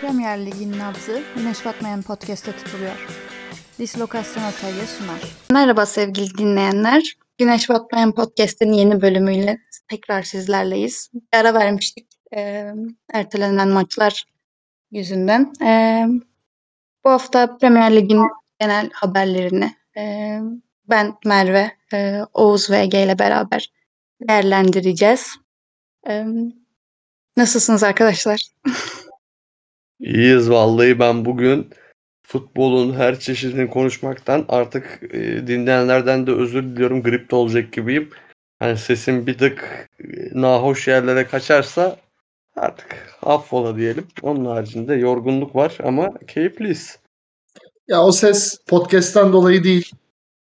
Premier Lig'in nabzı Güneş Batmayan Podcast'te tutuluyor. Dislokasyon Otelya sunar. Merhaba sevgili dinleyenler. Güneş Batmayan Podcast'in yeni bölümüyle tekrar sizlerleyiz. Bir ara vermiştik e, ertelenen maçlar yüzünden. E, bu hafta Premier Lig'in genel haberlerini e, ben Merve, e, Oğuz ve Ege ile beraber değerlendireceğiz. E, nasılsınız arkadaşlar? İyiyiz vallahi ben bugün futbolun her çeşidini konuşmaktan artık e, dinleyenlerden de özür diliyorum. Gripte olacak gibiyim. Hani sesim bir tık e, nahoş yerlere kaçarsa artık affola diyelim. Onun haricinde yorgunluk var ama keyifliyiz. Ya o ses podcast'ten dolayı değil.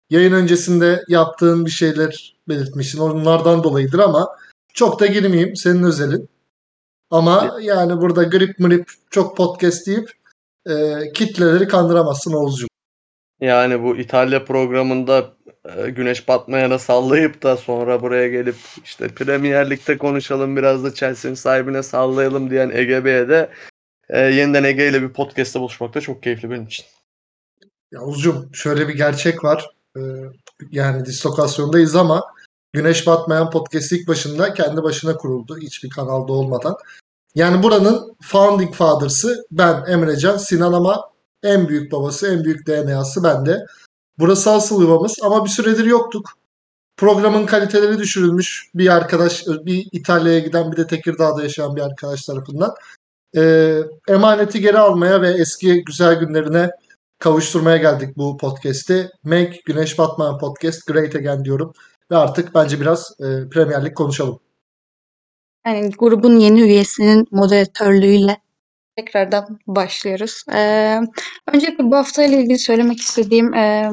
Yayın öncesinde yaptığın bir şeyler belirtmişsin. Onlardan dolayıdır ama çok da girmeyeyim. Senin özelin. Ama yani burada grip mrip çok podcast deyip e, kitleleri kandıramazsın Oğuzcuğum. Yani bu İtalya programında e, güneş batmayana sallayıp da sonra buraya gelip işte Premier Lig'de konuşalım biraz da Chelsea'nin sahibine sallayalım diyen Ege Bey'e de e, yeniden Ege ile bir podcast'ta buluşmak da çok keyifli benim için. Ya Oğuzcuğum şöyle bir gerçek var. Ee, yani dislokasyondayız ama Güneş Batmayan podcast ilk başında kendi başına kuruldu. Hiçbir kanalda olmadan. Yani buranın founding fathers'ı ben Emrecan, Sinan ama en büyük babası, en büyük DNA'sı bende. Burası asıl yuvamız ama bir süredir yoktuk. Programın kaliteleri düşürülmüş. Bir arkadaş, bir İtalya'ya giden bir de Tekirdağ'da yaşayan bir arkadaş tarafından. Ee, emaneti geri almaya ve eski güzel günlerine kavuşturmaya geldik bu podcast'i. Make Güneş Batman Podcast Great Again diyorum. Ve artık bence biraz e, Premier konuşalım. Yani grubun yeni üyesinin moderatörlüğüyle tekrardan başlıyoruz. Ee, öncelikle bu hafta ile ilgili söylemek istediğim e,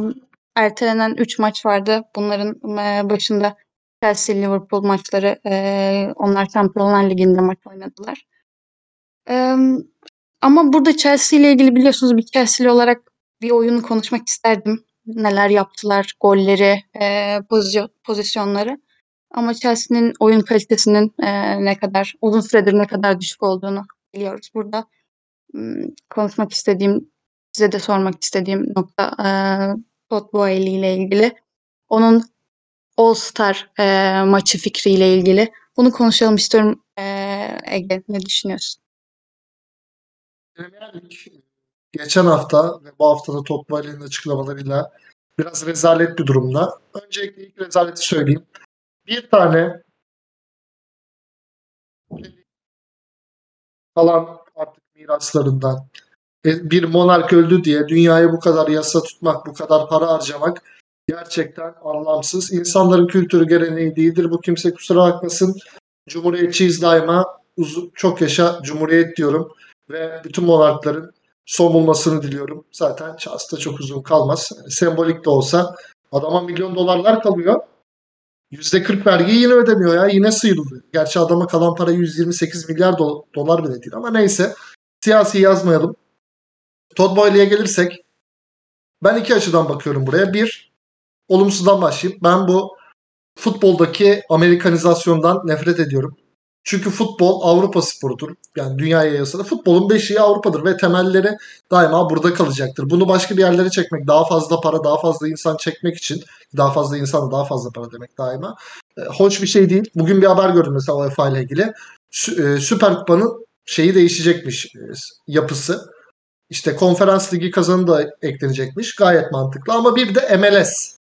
ertelenen 3 maç vardı. Bunların e, başında Chelsea Liverpool maçları. E, onlar Şampiyonlar Ligi'nde maç oynadılar. E, ama burada Chelsea ile ilgili biliyorsunuz bir Chelsea'li olarak bir oyunu konuşmak isterdim. Neler yaptılar, golleri, e, pozisyon, pozisyonları. Ama Chelsea'nin oyun kalitesinin e, ne kadar uzun süredir ne kadar düşük olduğunu biliyoruz. Burada m, konuşmak istediğim, size de sormak istediğim nokta e, Todd Boehly ile ilgili. Onun All Star e, maçı fikriyle ilgili. Bunu konuşalım istiyorum. E, Ege ne düşünüyorsun? Geçen hafta ve bu haftada Todd Boehly'nin açıklamalarıyla biraz rezalet bir durumda. Öncelikle ilk rezaleti söyleyeyim. Bir tane kalan artık miraslarından e, bir monark öldü diye dünyayı bu kadar yasa tutmak, bu kadar para harcamak gerçekten anlamsız. İnsanların kültürü geleneği değildir. Bu kimse kusura bakmasın. Cumhuriyetçiyiz daima. Uzun, çok yaşa Cumhuriyet diyorum. Ve bütün monarkların son bulmasını diliyorum. Zaten şahsı çok uzun kalmaz. Yani sembolik de olsa adama milyon dolarlar kalıyor. %40 vergiyi yine ödemiyor ya. Yine sıyrıldı. Gerçi adama kalan para 128 milyar do- dolar bile değil ama neyse. Siyasi yazmayalım. Todd Boehly'e gelirsek ben iki açıdan bakıyorum buraya. Bir, olumsuzdan başlayayım. Ben bu futboldaki Amerikanizasyondan nefret ediyorum. Çünkü futbol Avrupa sporudur. Yani dünyaya yayılsa futbolun beşiği Avrupa'dır ve temelleri daima burada kalacaktır. Bunu başka bir yerlere çekmek, daha fazla para, daha fazla insan çekmek için, daha fazla insan daha fazla para demek daima. E, hoş bir şey değil. Bugün bir haber gördüm mesela UEFA ile ilgili. Sü- e, Süper Kupa'nın şeyi değişecekmiş e, yapısı. İşte konferans ligi kazanı da eklenecekmiş. Gayet mantıklı ama bir de MLS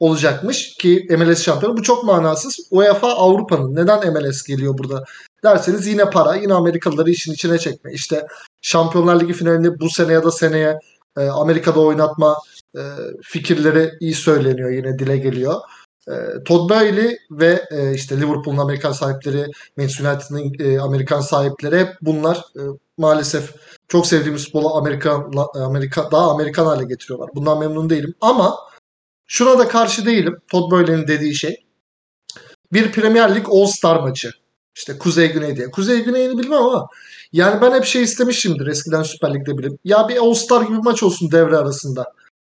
olacakmış ki MLS şampiyonu. Bu çok manasız. UEFA Avrupa'nın neden MLS geliyor burada derseniz yine para, yine Amerikalıları işin içine çekme. İşte Şampiyonlar Ligi finalini bu sene ya da seneye e, Amerika'da oynatma e, fikirleri iyi söyleniyor yine dile geliyor. E, Todd Boehly ve e, işte Liverpool'un Amerikan sahipleri, Manchester United'ın e, Amerikan sahipleri hep bunlar e, maalesef çok sevdiğimiz futbolu Amerikan Amerika daha Amerikan hale getiriyorlar. Bundan memnun değilim ama Şuna da karşı değilim. Todd Boehly'nin dediği şey. Bir Premier Lig All-Star maçı. İşte Kuzey Güney diye. Kuzey Güney'ini bilmem ama yani ben hep şey istemişimdir eskiden Süper Lig'de bilip. Ya bir All-Star gibi maç olsun devre arasında.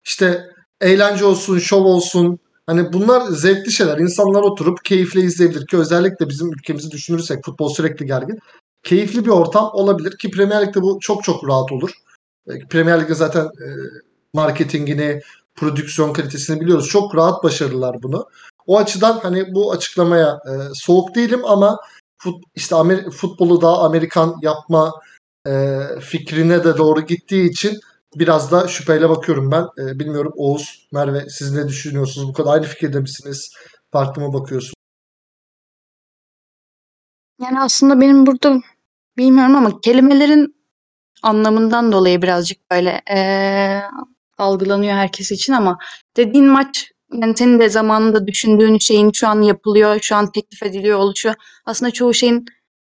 İşte eğlence olsun, şov olsun. Hani bunlar zevkli şeyler. İnsanlar oturup keyifle izleyebilir ki özellikle bizim ülkemizi düşünürsek futbol sürekli gergin. keyifli bir ortam olabilir ki Premier Lig'de bu çok çok rahat olur. E, Premier Lig'de zaten e, marketingini, prodüksiyon kalitesini biliyoruz. Çok rahat başarırlar bunu. O açıdan hani bu açıklamaya e, soğuk değilim ama fut, işte Amer- futbolu daha Amerikan yapma e, fikrine de doğru gittiği için biraz da şüpheyle bakıyorum ben. E, bilmiyorum Oğuz, Merve siz ne düşünüyorsunuz? Bu kadar aynı fikirde misiniz? Farklı mı bakıyorsunuz? Yani aslında benim burada bilmiyorum ama kelimelerin anlamından dolayı birazcık böyle eee, algılanıyor herkes için ama dediğin maç yani senin de zamanında düşündüğün şeyin şu an yapılıyor, şu an teklif ediliyor oluşu aslında çoğu şeyin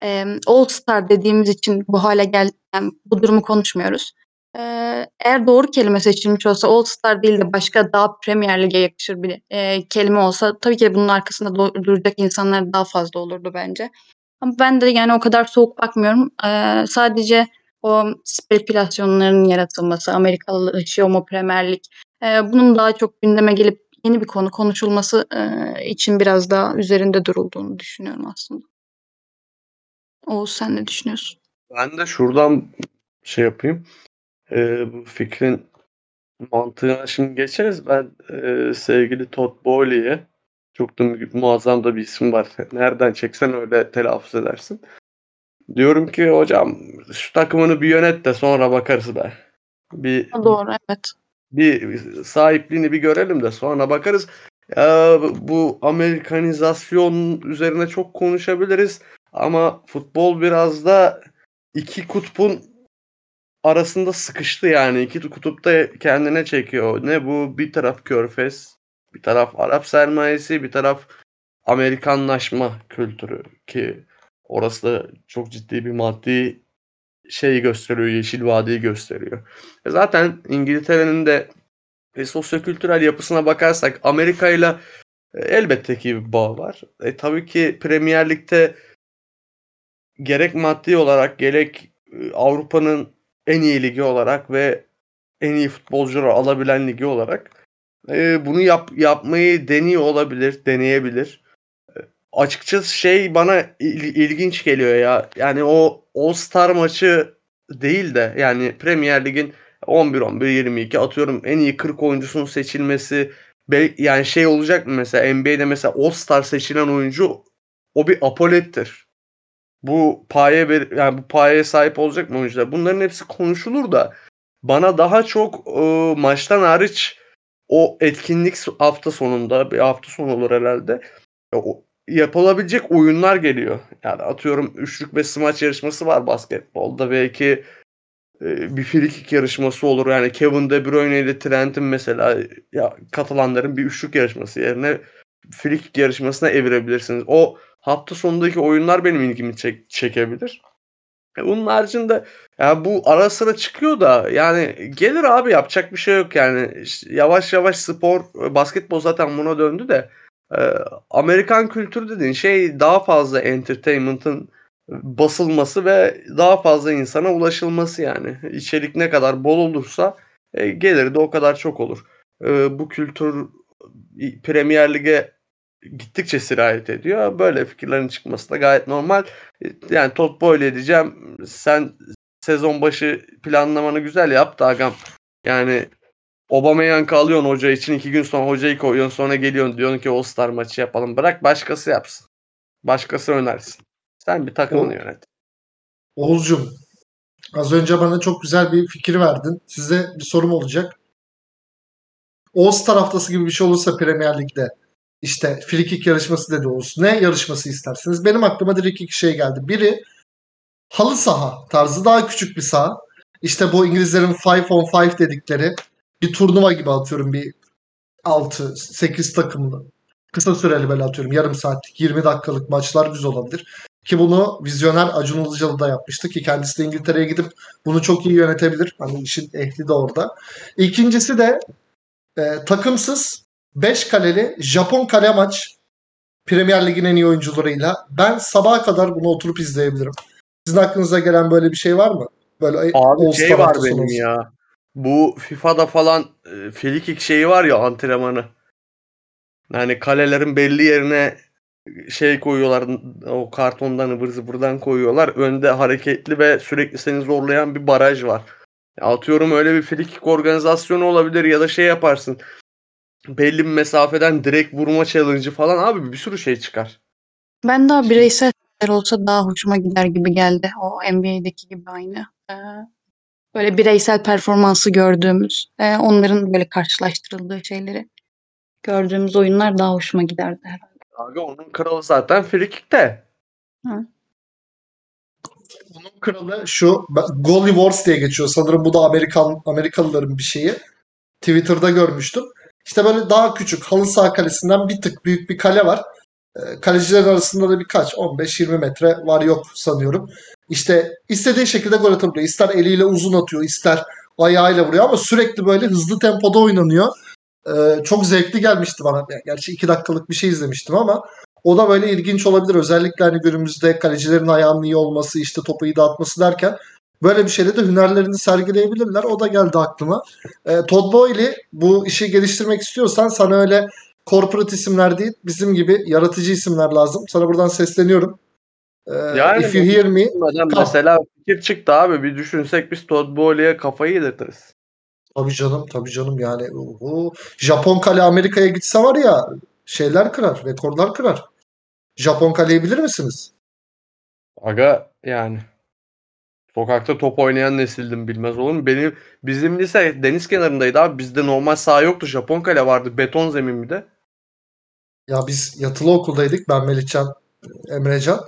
eee All Star dediğimiz için bu hale gel yani bu durumu konuşmuyoruz. Eee, eğer doğru kelime seçilmiş olsa All Star değil de başka daha Premier Lig'e yakışır bir eee, kelime olsa tabii ki bunun arkasında duracak insanlar daha fazla olurdu bence. Ama ben de yani o kadar soğuk bakmıyorum. Eee, sadece o spekülasyonların yaratılması, Amerikalılaşıyor mu Premier Lig, eee, bunun daha çok gündeme gelip yeni bir konu konuşulması eee, için biraz daha üzerinde durulduğunu düşünüyorum aslında. Oğuz sen ne düşünüyorsun? Ben de şuradan şey yapayım. Ee, bu fikrin mantığına şimdi geçeriz. Ben e, sevgili Todd Bowley'e çok da mu- muazzam da bir isim var. Nereden çeksen öyle telaffuz edersin. Diyorum ki hocam şu takımını bir yönet de sonra bakarız be. Bir Doğru evet. bir sahipliğini bir görelim de sonra bakarız. Ya, bu Amerikanizasyon üzerine çok konuşabiliriz ama futbol biraz da iki kutbun arasında sıkıştı yani. İki kutup da kendine çekiyor. Ne bu? Bir taraf Körfez, bir taraf Arap sermayesi, bir taraf Amerikanlaşma kültürü ki orası da çok ciddi bir maddi şey gösteriyor, Yeşil Vadi'yi gösteriyor. E Zaten İngiltere'nin de e, sosyokültürel yapısına bakarsak Amerika ile elbette ki bir bağ var. E, tabii ki Premier Lig'de gerek maddi olarak gerek e, Avrupa'nın en iyi ligi olarak ve en iyi futbolcuları alabilen ligi olarak e, bunu yap, yapmayı deniyor olabilir, deneyebilir. Açıkçası şey bana il- ilginç geliyor ya. Yani o All Star maçı değil de yani Premier Lig'in 11 11 22 atıyorum en iyi 40 oyuncusunun seçilmesi yani şey olacak mı mesela NBA'de mesela All Star seçilen oyuncu o bir apolettir. Bu paye ver, yani bu payeye sahip olacak mı oyuncular? Bunların hepsi konuşulur da bana daha çok e, maçtan hariç o etkinlik hafta sonunda bir hafta sonu olur herhalde. O, yapılabilecek oyunlar geliyor. Yani atıyorum üçlük ve smaç yarışması var basketbolda. Belki e, bir frikik yarışması olur. Yani Kevin De Bruyne ile Trent'in mesela ya katılanların bir üçlük yarışması yerine frikik yarışmasına evirebilirsiniz. O hafta sonundaki oyunlar benim ilgimi çek- çekebilir. E, Bunun haricinde ya bu ara sıra çıkıyor da yani gelir abi yapacak bir şey yok yani yavaş yavaş spor basketbol zaten buna döndü de e, Amerikan kültürü dediğin şey daha fazla entertainment'ın basılması ve daha fazla insana ulaşılması yani içerik ne kadar bol olursa e, geliri de o kadar çok olur. E, bu kültür Premier Lig'e gittikçe sirayet ediyor. Böyle fikirlerin çıkması da gayet normal. E, Yani Todd Bowley diyeceğim. Sen sezon başı planlamanı güzel yap agam. Yani Aubameyang'ı alıyorsun hoca için. iki gün sonra hocayı koyuyorsun. Sonra geliyorsun diyorsun ki All Star maçı yapalım. Bırak başkası yapsın. Başkası önersin. Sen bir takımını O- yönet. Oğuzcum az önce bana çok güzel bir fikir verdin. Size bir sorum olacak. All Star haftası gibi bir şey olursa Premier Lig'de işte free kick yarışması dedi Oğuz. Ne yarışması istersiniz? Benim aklıma direkt iki şey geldi. Biri halı saha tarzı daha küçük bir saha. İşte bu İngilizlerin 5 on 5 dedikleri bir turnuva gibi atıyorum bir 6-8 takımlı. Kısa süreli böyle atıyorum yarım saatlik 20 dakikalık maçlar güzel olabilir. Ki bunu vizyoner Acun Ilıcalı da yapmıştı ki kendisi de İngiltere'ye gidip bunu çok iyi yönetebilir. Hani işin ehli de orada. İkincisi de e, takımsız 5 kaleli Japon kale maç Premier Lig'in en iyi oyuncularıyla. Ben sabaha kadar bunu oturup izleyebilirim. Sizin aklınıza gelen böyle bir şey var mı? Böyle Abi şey var benim olsun. ya. Bu FIFA'da falan e, free kick şeyi var ya antrenmanı. Yani kalelerin belli yerine şey koyuyorlar o kartondan ıvır zıvırdan koyuyorlar. Önde hareketli ve sürekli seni zorlayan bir baraj var. Atıyorum öyle bir frikik organizasyonu olabilir ya da şey yaparsın. Belli bir mesafeden direkt vurma challenge'ı falan abi bir sürü şey çıkar. Ben daha bireysel olsa daha hoşuma gider gibi geldi. O NBA'deki gibi aynı. Ee, böyle bireysel performansı gördüğümüz, e, onların böyle karşılaştırıldığı şeyleri gördüğümüz oyunlar daha hoşuma giderdi herhalde. Abi onun kralı zaten frikikte. Onun kralı şu Goalie Wars diye geçiyor. Sanırım bu da Amerikan Amerikalıların bir şeyi. Twitter'da görmüştüm. İşte böyle daha küçük halı saha kalesinden bir tık büyük bir kale var. Ee, Kaleciler arasında da birkaç 15-20 metre var yok sanıyorum. İşte istediği şekilde gol atabiliyor. İster eliyle uzun atıyor, ister ayağıyla vuruyor ama sürekli böyle hızlı tempoda oynanıyor. Ee, çok zevkli gelmişti bana. Yani Gerçi 2 dakikalık bir şey izlemiştim ama o da böyle ilginç olabilir. Özellikle hani günümüzde kalecilerin ayağının iyi olması, işte topu iyi dağıtması derken böyle bir şeyde de hünerlerini sergileyebilirler. O da geldi aklıma. E, Todd Boehly bu işi geliştirmek istiyorsan sana öyle corporate isimler değil, bizim gibi yaratıcı isimler lazım. Sana buradan sesleniyorum. E, Yani if you hear me, mesela fikir çıktı abi. Bir düşünsek biz Todd Bowley'e kafayı yedirtiriz. tabii canım, tabii canım yani o Japon kale Amerika'ya gitse var ya şeyler kırar, rekorlar kırar. Japon kaleyi bilir misiniz? Aga yani sokakta top oynayan nesildim bilmez olur mu? Benim bizim lise deniz kenarındaydı abi. Bizde normal saha yoktu. Japon kale vardı. Beton zemin bir de. Ya biz yatılı okuldaydık. Ben Melihcan, Emrecan.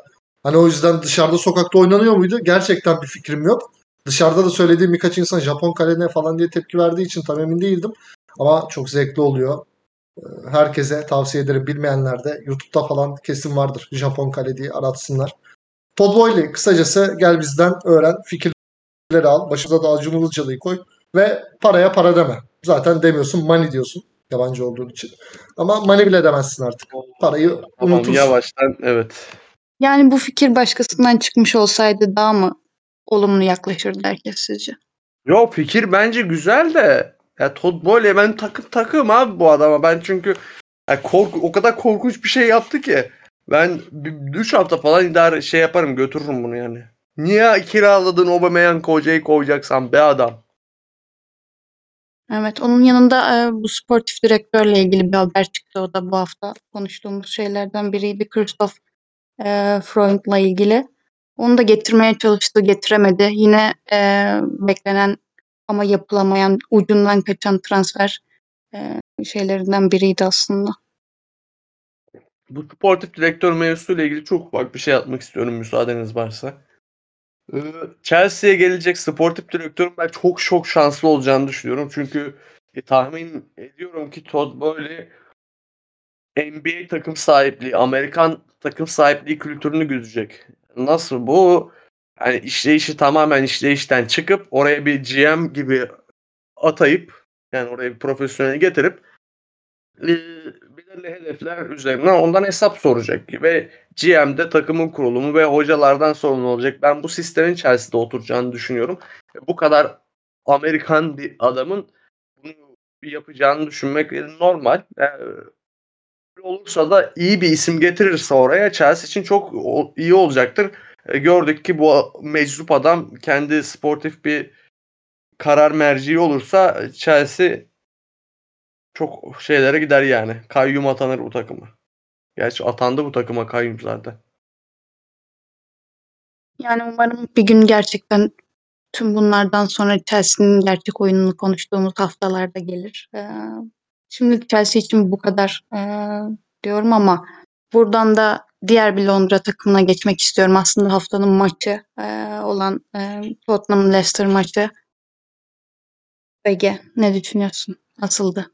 Hani o yüzden dışarıda sokakta oynanıyor muydu? Gerçekten bir fikrim yok. Dışarıda da söylediğim birkaç insan Japon kale ne falan diye tepki verdiği için tam emin değildim. Ama çok zevkli oluyor. Ee, Herkese tavsiye ederim. Bilmeyenler de YouTube'da falan kesin vardır. Japon kale diye aratsınlar. Todd Boehly kısacası gel bizden öğren. Fikirleri al. Başımıza da Acun Ilıcalı'yı koy. Ve paraya para deme. Zaten demiyorsun money diyorsun. Yabancı olduğun için. Ama money bile demezsin artık. Parayı Tamam unutursun. yavaştan evet. Yani bu fikir başkasından çıkmış olsaydı daha mı olumlu yaklaşırdı herkes sizce? Yo fikir bence güzel de ya Todd Bowley ben takım takım abi bu adama. Ben çünkü ya korku, o kadar korkunç bir şey yaptı ki. Ben 3 hafta falan idare şey yaparım götürürüm bunu yani. Niye kiraladın Aubameyang hocayı koyacaksan be adam? Evet, onun yanında e, bu sportif direktörle ilgili bir haber çıktı. O da bu hafta konuştuğumuz şeylerden biriydi. Christoph e, Freund'la ilgili. Onu da getirmeye çalıştı, getiremedi. Yine e, beklenen ama yapılamayan, ucundan kaçan transfer e, şeylerinden biriydi aslında. Bu sportif direktör mevzusuyla ilgili çok ufak bir şey atmak istiyorum müsaadeniz varsa. Ee, Chelsea'ye gelecek sportif direktörün ben çok çok şanslı olacağını düşünüyorum. Çünkü e, tahmin ediyorum ki Todd Bowley NBA takım sahipliği, Amerikan takım sahipliği kültürünü güdecek. Nasıl bu? Yani işleyişi tamamen işleyişten çıkıp oraya bir GM gibi atayıp yani oraya bir profesyonel getirip e, belirli hedefler üzerine ondan hesap soracak ve GM'de takımın kurulumu ve hocalardan sorumlu olacak. Ben bu sistemin Chelsea'de oturacağını düşünüyorum. Bu kadar Amerikan bir adamın bunu yapacağını düşünmek normal. Böyle olursa da iyi bir isim getirirse oraya Chelsea için çok iyi olacaktır. E, Gördük ki bu meczup adam kendi sportif bir karar merciği olursa Chelsea çok şeylere gider yani. Kayyum atanır bu takıma. Gerçi atandı bu takıma kayyum zaten. Yani umarım bir gün gerçekten tüm bunlardan sonra Chelsea'nin gerçek oyununu konuştuğumuz haftalarda gelir. Ee, şimdi Chelsea için bu kadar ee, diyorum ama buradan da diğer bir Londra takımına geçmek istiyorum. Aslında haftanın maçı ee, olan ee, Tottenham Leicester maçı. Ege ne düşünüyorsun? Nasıldı?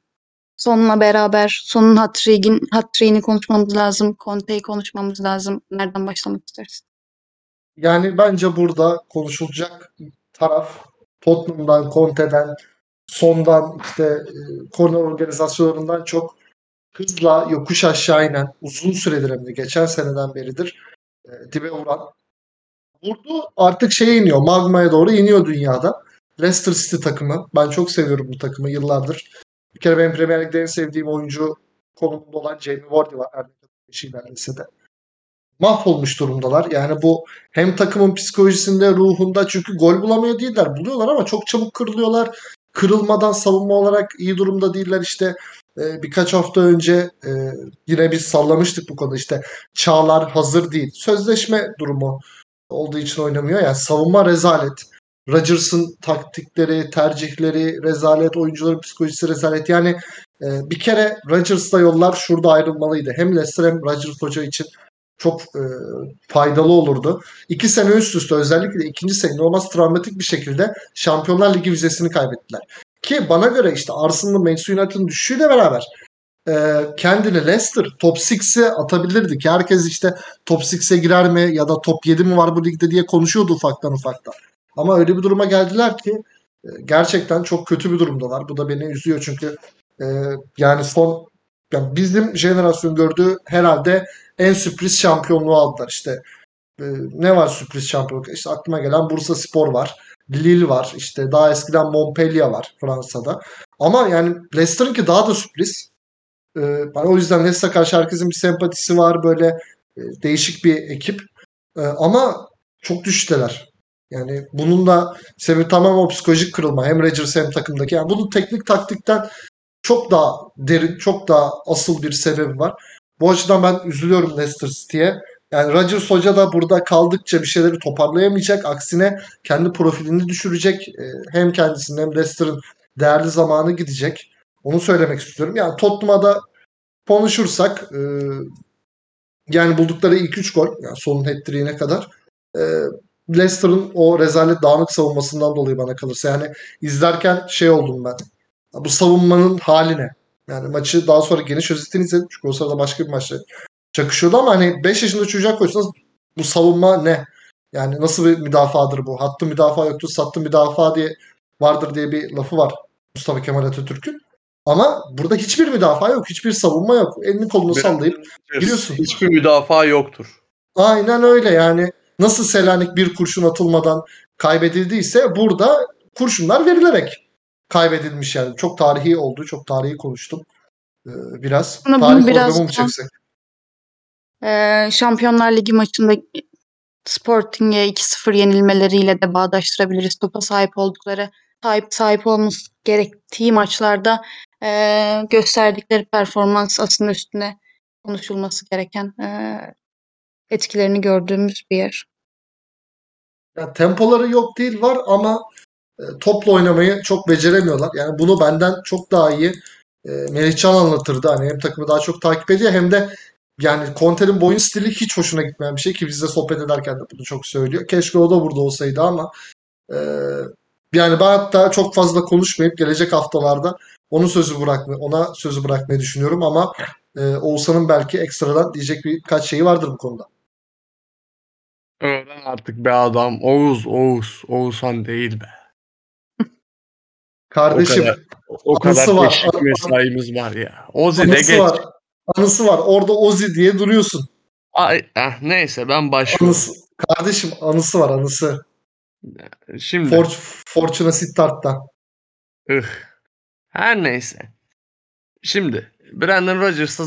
Sonla beraber sonun hat-trick'in hat-trick'ini konuşmamız lazım. Conte'yi konuşmamız lazım. Nereden başlamak istersin? Yani bence burada konuşulacak taraf Tottenham'dan, Conte'den, Son'dan, işte e, korner organizasyonlarından çok hızla yokuş aşağı inen, uzun süredir hem de geçen seneden beridir e, dibe vuran. Vurdu artık şeye iniyor, magmaya doğru iniyor dünyada. Leicester City takımı. Ben çok seviyorum bu takımı yıllardır. Bir kere benim Premier Lig'de en sevdiğim oyuncu konumunda olan Jamie Vardy var. Her ne kadar de. Mahvolmuş durumdalar. Yani bu hem takımın psikolojisinde, ruhunda çünkü gol bulamıyor değiller. Buluyorlar ama çok çabuk kırılıyorlar. Kırılmadan savunma olarak iyi durumda değiller. İşte e, birkaç hafta önce e, yine biz sallamıştık bu konuda. İşte Çağlar hazır değil. Sözleşme durumu olduğu için oynamıyor. Yani savunma rezalet. Rodgers'ın taktikleri, tercihleri rezalet, oyuncuların psikolojisi rezalet. Yani e, bir kere Rodgers'la yollar şurada ayrılmalıydı. Hem Leicester hem Rodgers Hoca için çok e, faydalı olurdu. İki sene üst üste özellikle ikinci sene inanılmaz travmatik bir şekilde Şampiyonlar Ligi vizesini kaybettiler. Ki bana göre işte Arsenal'ın Manchester United'ın düşüşüyle beraber e, kendini Leicester top 6'e atabilirdi ki herkes işte top 6'e girer mi ya da top 7 mi var bu ligde diye konuşuyordu ufaktan ufaktan. Ama öyle bir duruma geldiler ki e, gerçekten çok kötü bir durumdalar. Bu da beni üzüyor çünkü e, yani son yani bizim jenerasyon gördüğü herhalde en sürpriz şampiyonluğu aldılar. İşte e, ne var sürpriz şampiyonluk? İşte aklıma gelen Bursa Spor var. Lille var. İşte daha eskiden Montpellier var Fransa'da. Ama yani Leicester'ınki daha da sürpriz. E, o yüzden Leicester'a karşı herkesin bir sempatisi var. Böyle e, değişik bir ekip. E, ama çok düşteler. Yani bunun da sebebi tamamen o psikolojik kırılma. Hem Rodgers hem takımdaki. Yani bunun teknik taktikten çok daha derin, çok daha asıl bir sebebi var. Bu açıdan ben üzülüyorum Leicester City'ye. Yani Rodgers Hoca da burada kaldıkça bir şeyleri toparlayamayacak. Aksine kendi profilini düşürecek. Ee, hem kendisinin hem Leicester'ın değerli zamanı gidecek. Onu söylemek istiyorum. Yani Tottenham'a da konuşursak e, yani buldukları ilk 3 gol yani sonun hat kadar e, Leicester'ın o rezalet dağınık savunmasından dolayı bana kalırsa. Yani izlerken şey oldum ben. Bu savunmanın haline. Yani maçı daha sonra geniş özetini izledim. Çünkü o sırada başka bir maçta çakışıyordu ama hani 5 yaşında çocuğa koysanız bu savunma ne? Yani nasıl bir müdafadır bu? Hattı müdafaa yoktur, sattı müdafaa diye vardır diye bir lafı var Mustafa Kemal Atatürk'ün. Ama burada hiçbir müdafaa yok. Hiçbir savunma yok. Elini kolunu sallayıp giriyorsun. Hiçbir müdafaa yoktur. Aynen öyle yani. Nasıl Selanik bir kurşun atılmadan kaybedildiyse burada kurşunlar verilerek kaybedilmiş yani. Çok tarihi oldu. Çok tarihi konuştum. Ee, biraz. Bunu Tarih biraz mı çeksek? Ee, Şampiyonlar Ligi maçında Sporting'e 2-0 yenilmeleriyle de bağdaştırabiliriz. Topa sahip oldukları, sahip sahip olması gerektiği maçlarda ee, gösterdikleri performans aslında üstüne konuşulması gereken ee, etkilerini gördüğümüz bir yer. Yani tempoları yok değil var ama e, topla oynamayı çok beceremiyorlar. Yani bunu benden çok daha iyi e, Melihcan anlatırdı. Hani hem takımı daha çok takip ediyor hem de yani Conte'nin boyun stili hiç hoşuna gitmeyen bir şey ki bizle sohbet ederken de bunu çok söylüyor. Keşke o da burada olsaydı ama e, yani ben hatta çok fazla konuşmayıp gelecek haftalarda onu sözü bırakma, ona sözü bırakmayı düşünüyorum ama e, Oğuzhan'ın belki ekstradan diyecek birkaç şeyi vardır bu konuda. Öğren artık be adam. Oğuz, Oğuz. Oğuzhan değil be. Kardeşim kadar. O Anısı kadar var. mesaimiz var ya. Ozi de anısı geç. var. Anısı var. Orada Ozi diye duruyorsun. Ay, eh, neyse ben başlıyorum. Anısı. Kardeşim anısı var anısı. Şimdi For, Fortuna Sittard'dan. ıh. her neyse. Şimdi Brandon Rodgers'ı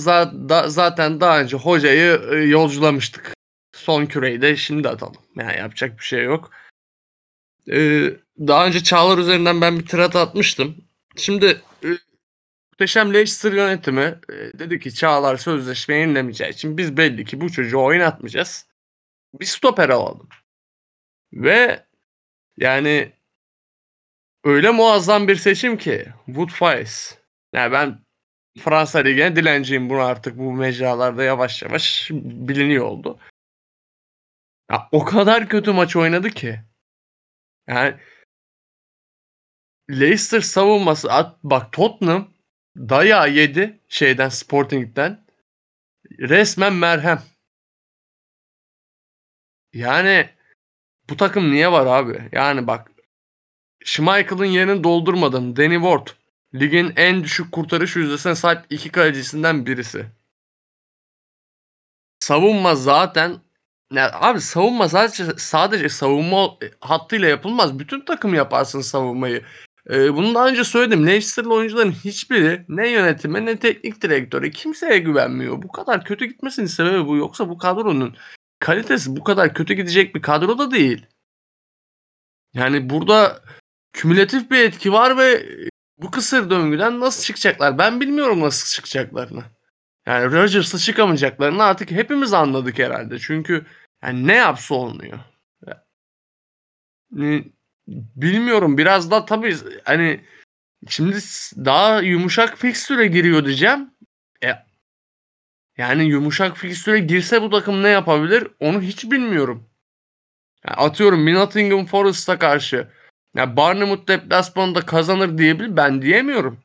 zaten daha önce hocayı e, yolculamıştık. Son küreyi de şimdi atalım. Yani yapacak bir şey yok. Ee, daha önce Çağlar üzerinden ben bir tirat atmıştım. Şimdi e, Muhteşem Leicester yönetimi e, dedi ki Çağlar sözleşme yenilemeyeceği için biz belli ki bu çocuğu oynatmayacağız. Bir stoper alalım. Ve yani öyle muazzam bir seçim ki Wood Fires. Yani ben Fransa Ligi'ne dilenciyim bunu artık bu mecralarda yavaş yavaş biliniyor oldu. Ya, o kadar kötü maç oynadı ki. Yani Leicester savunması at, bak Tottenham dayağı yedi şeyden Sporting'den. Resmen merhem. Yani bu takım niye var abi? Yani bak Schmeichel'ın yerini doldurmadım. Danny Ward ligin en düşük kurtarış yüzdesine sahip iki kalecisinden birisi. Savunma zaten ya abi savunma sadece sadece savunma hattıyla yapılmaz. Bütün takım yaparsın savunmayı. Ee, bunu daha önce söyledim. Leicester'lı oyuncuların hiçbiri ne yönetime ne teknik direktöre kimseye güvenmiyor. Bu kadar kötü gitmesinin sebebi bu. Yoksa bu kadronun kalitesi bu kadar kötü gidecek bir kadro da değil. Yani burada kümülatif bir etki var ve bu kısır döngüden nasıl çıkacaklar? Ben bilmiyorum nasıl çıkacaklarını. Yani Rodgers'la çıkamayacaklarını artık hepimiz anladık herhalde. Çünkü yani ne yapsa olmuyor. Yani bilmiyorum biraz da tabii hani şimdi daha yumuşak fikstüre giriyor diyeceğim. E, yani yumuşak fikstüre girse bu takım ne yapabilir onu hiç bilmiyorum. Yani atıyorum Nottingham Forest'a karşı ya Barnemouth deplasmanında kazanır diyebilir ben diyemiyorum.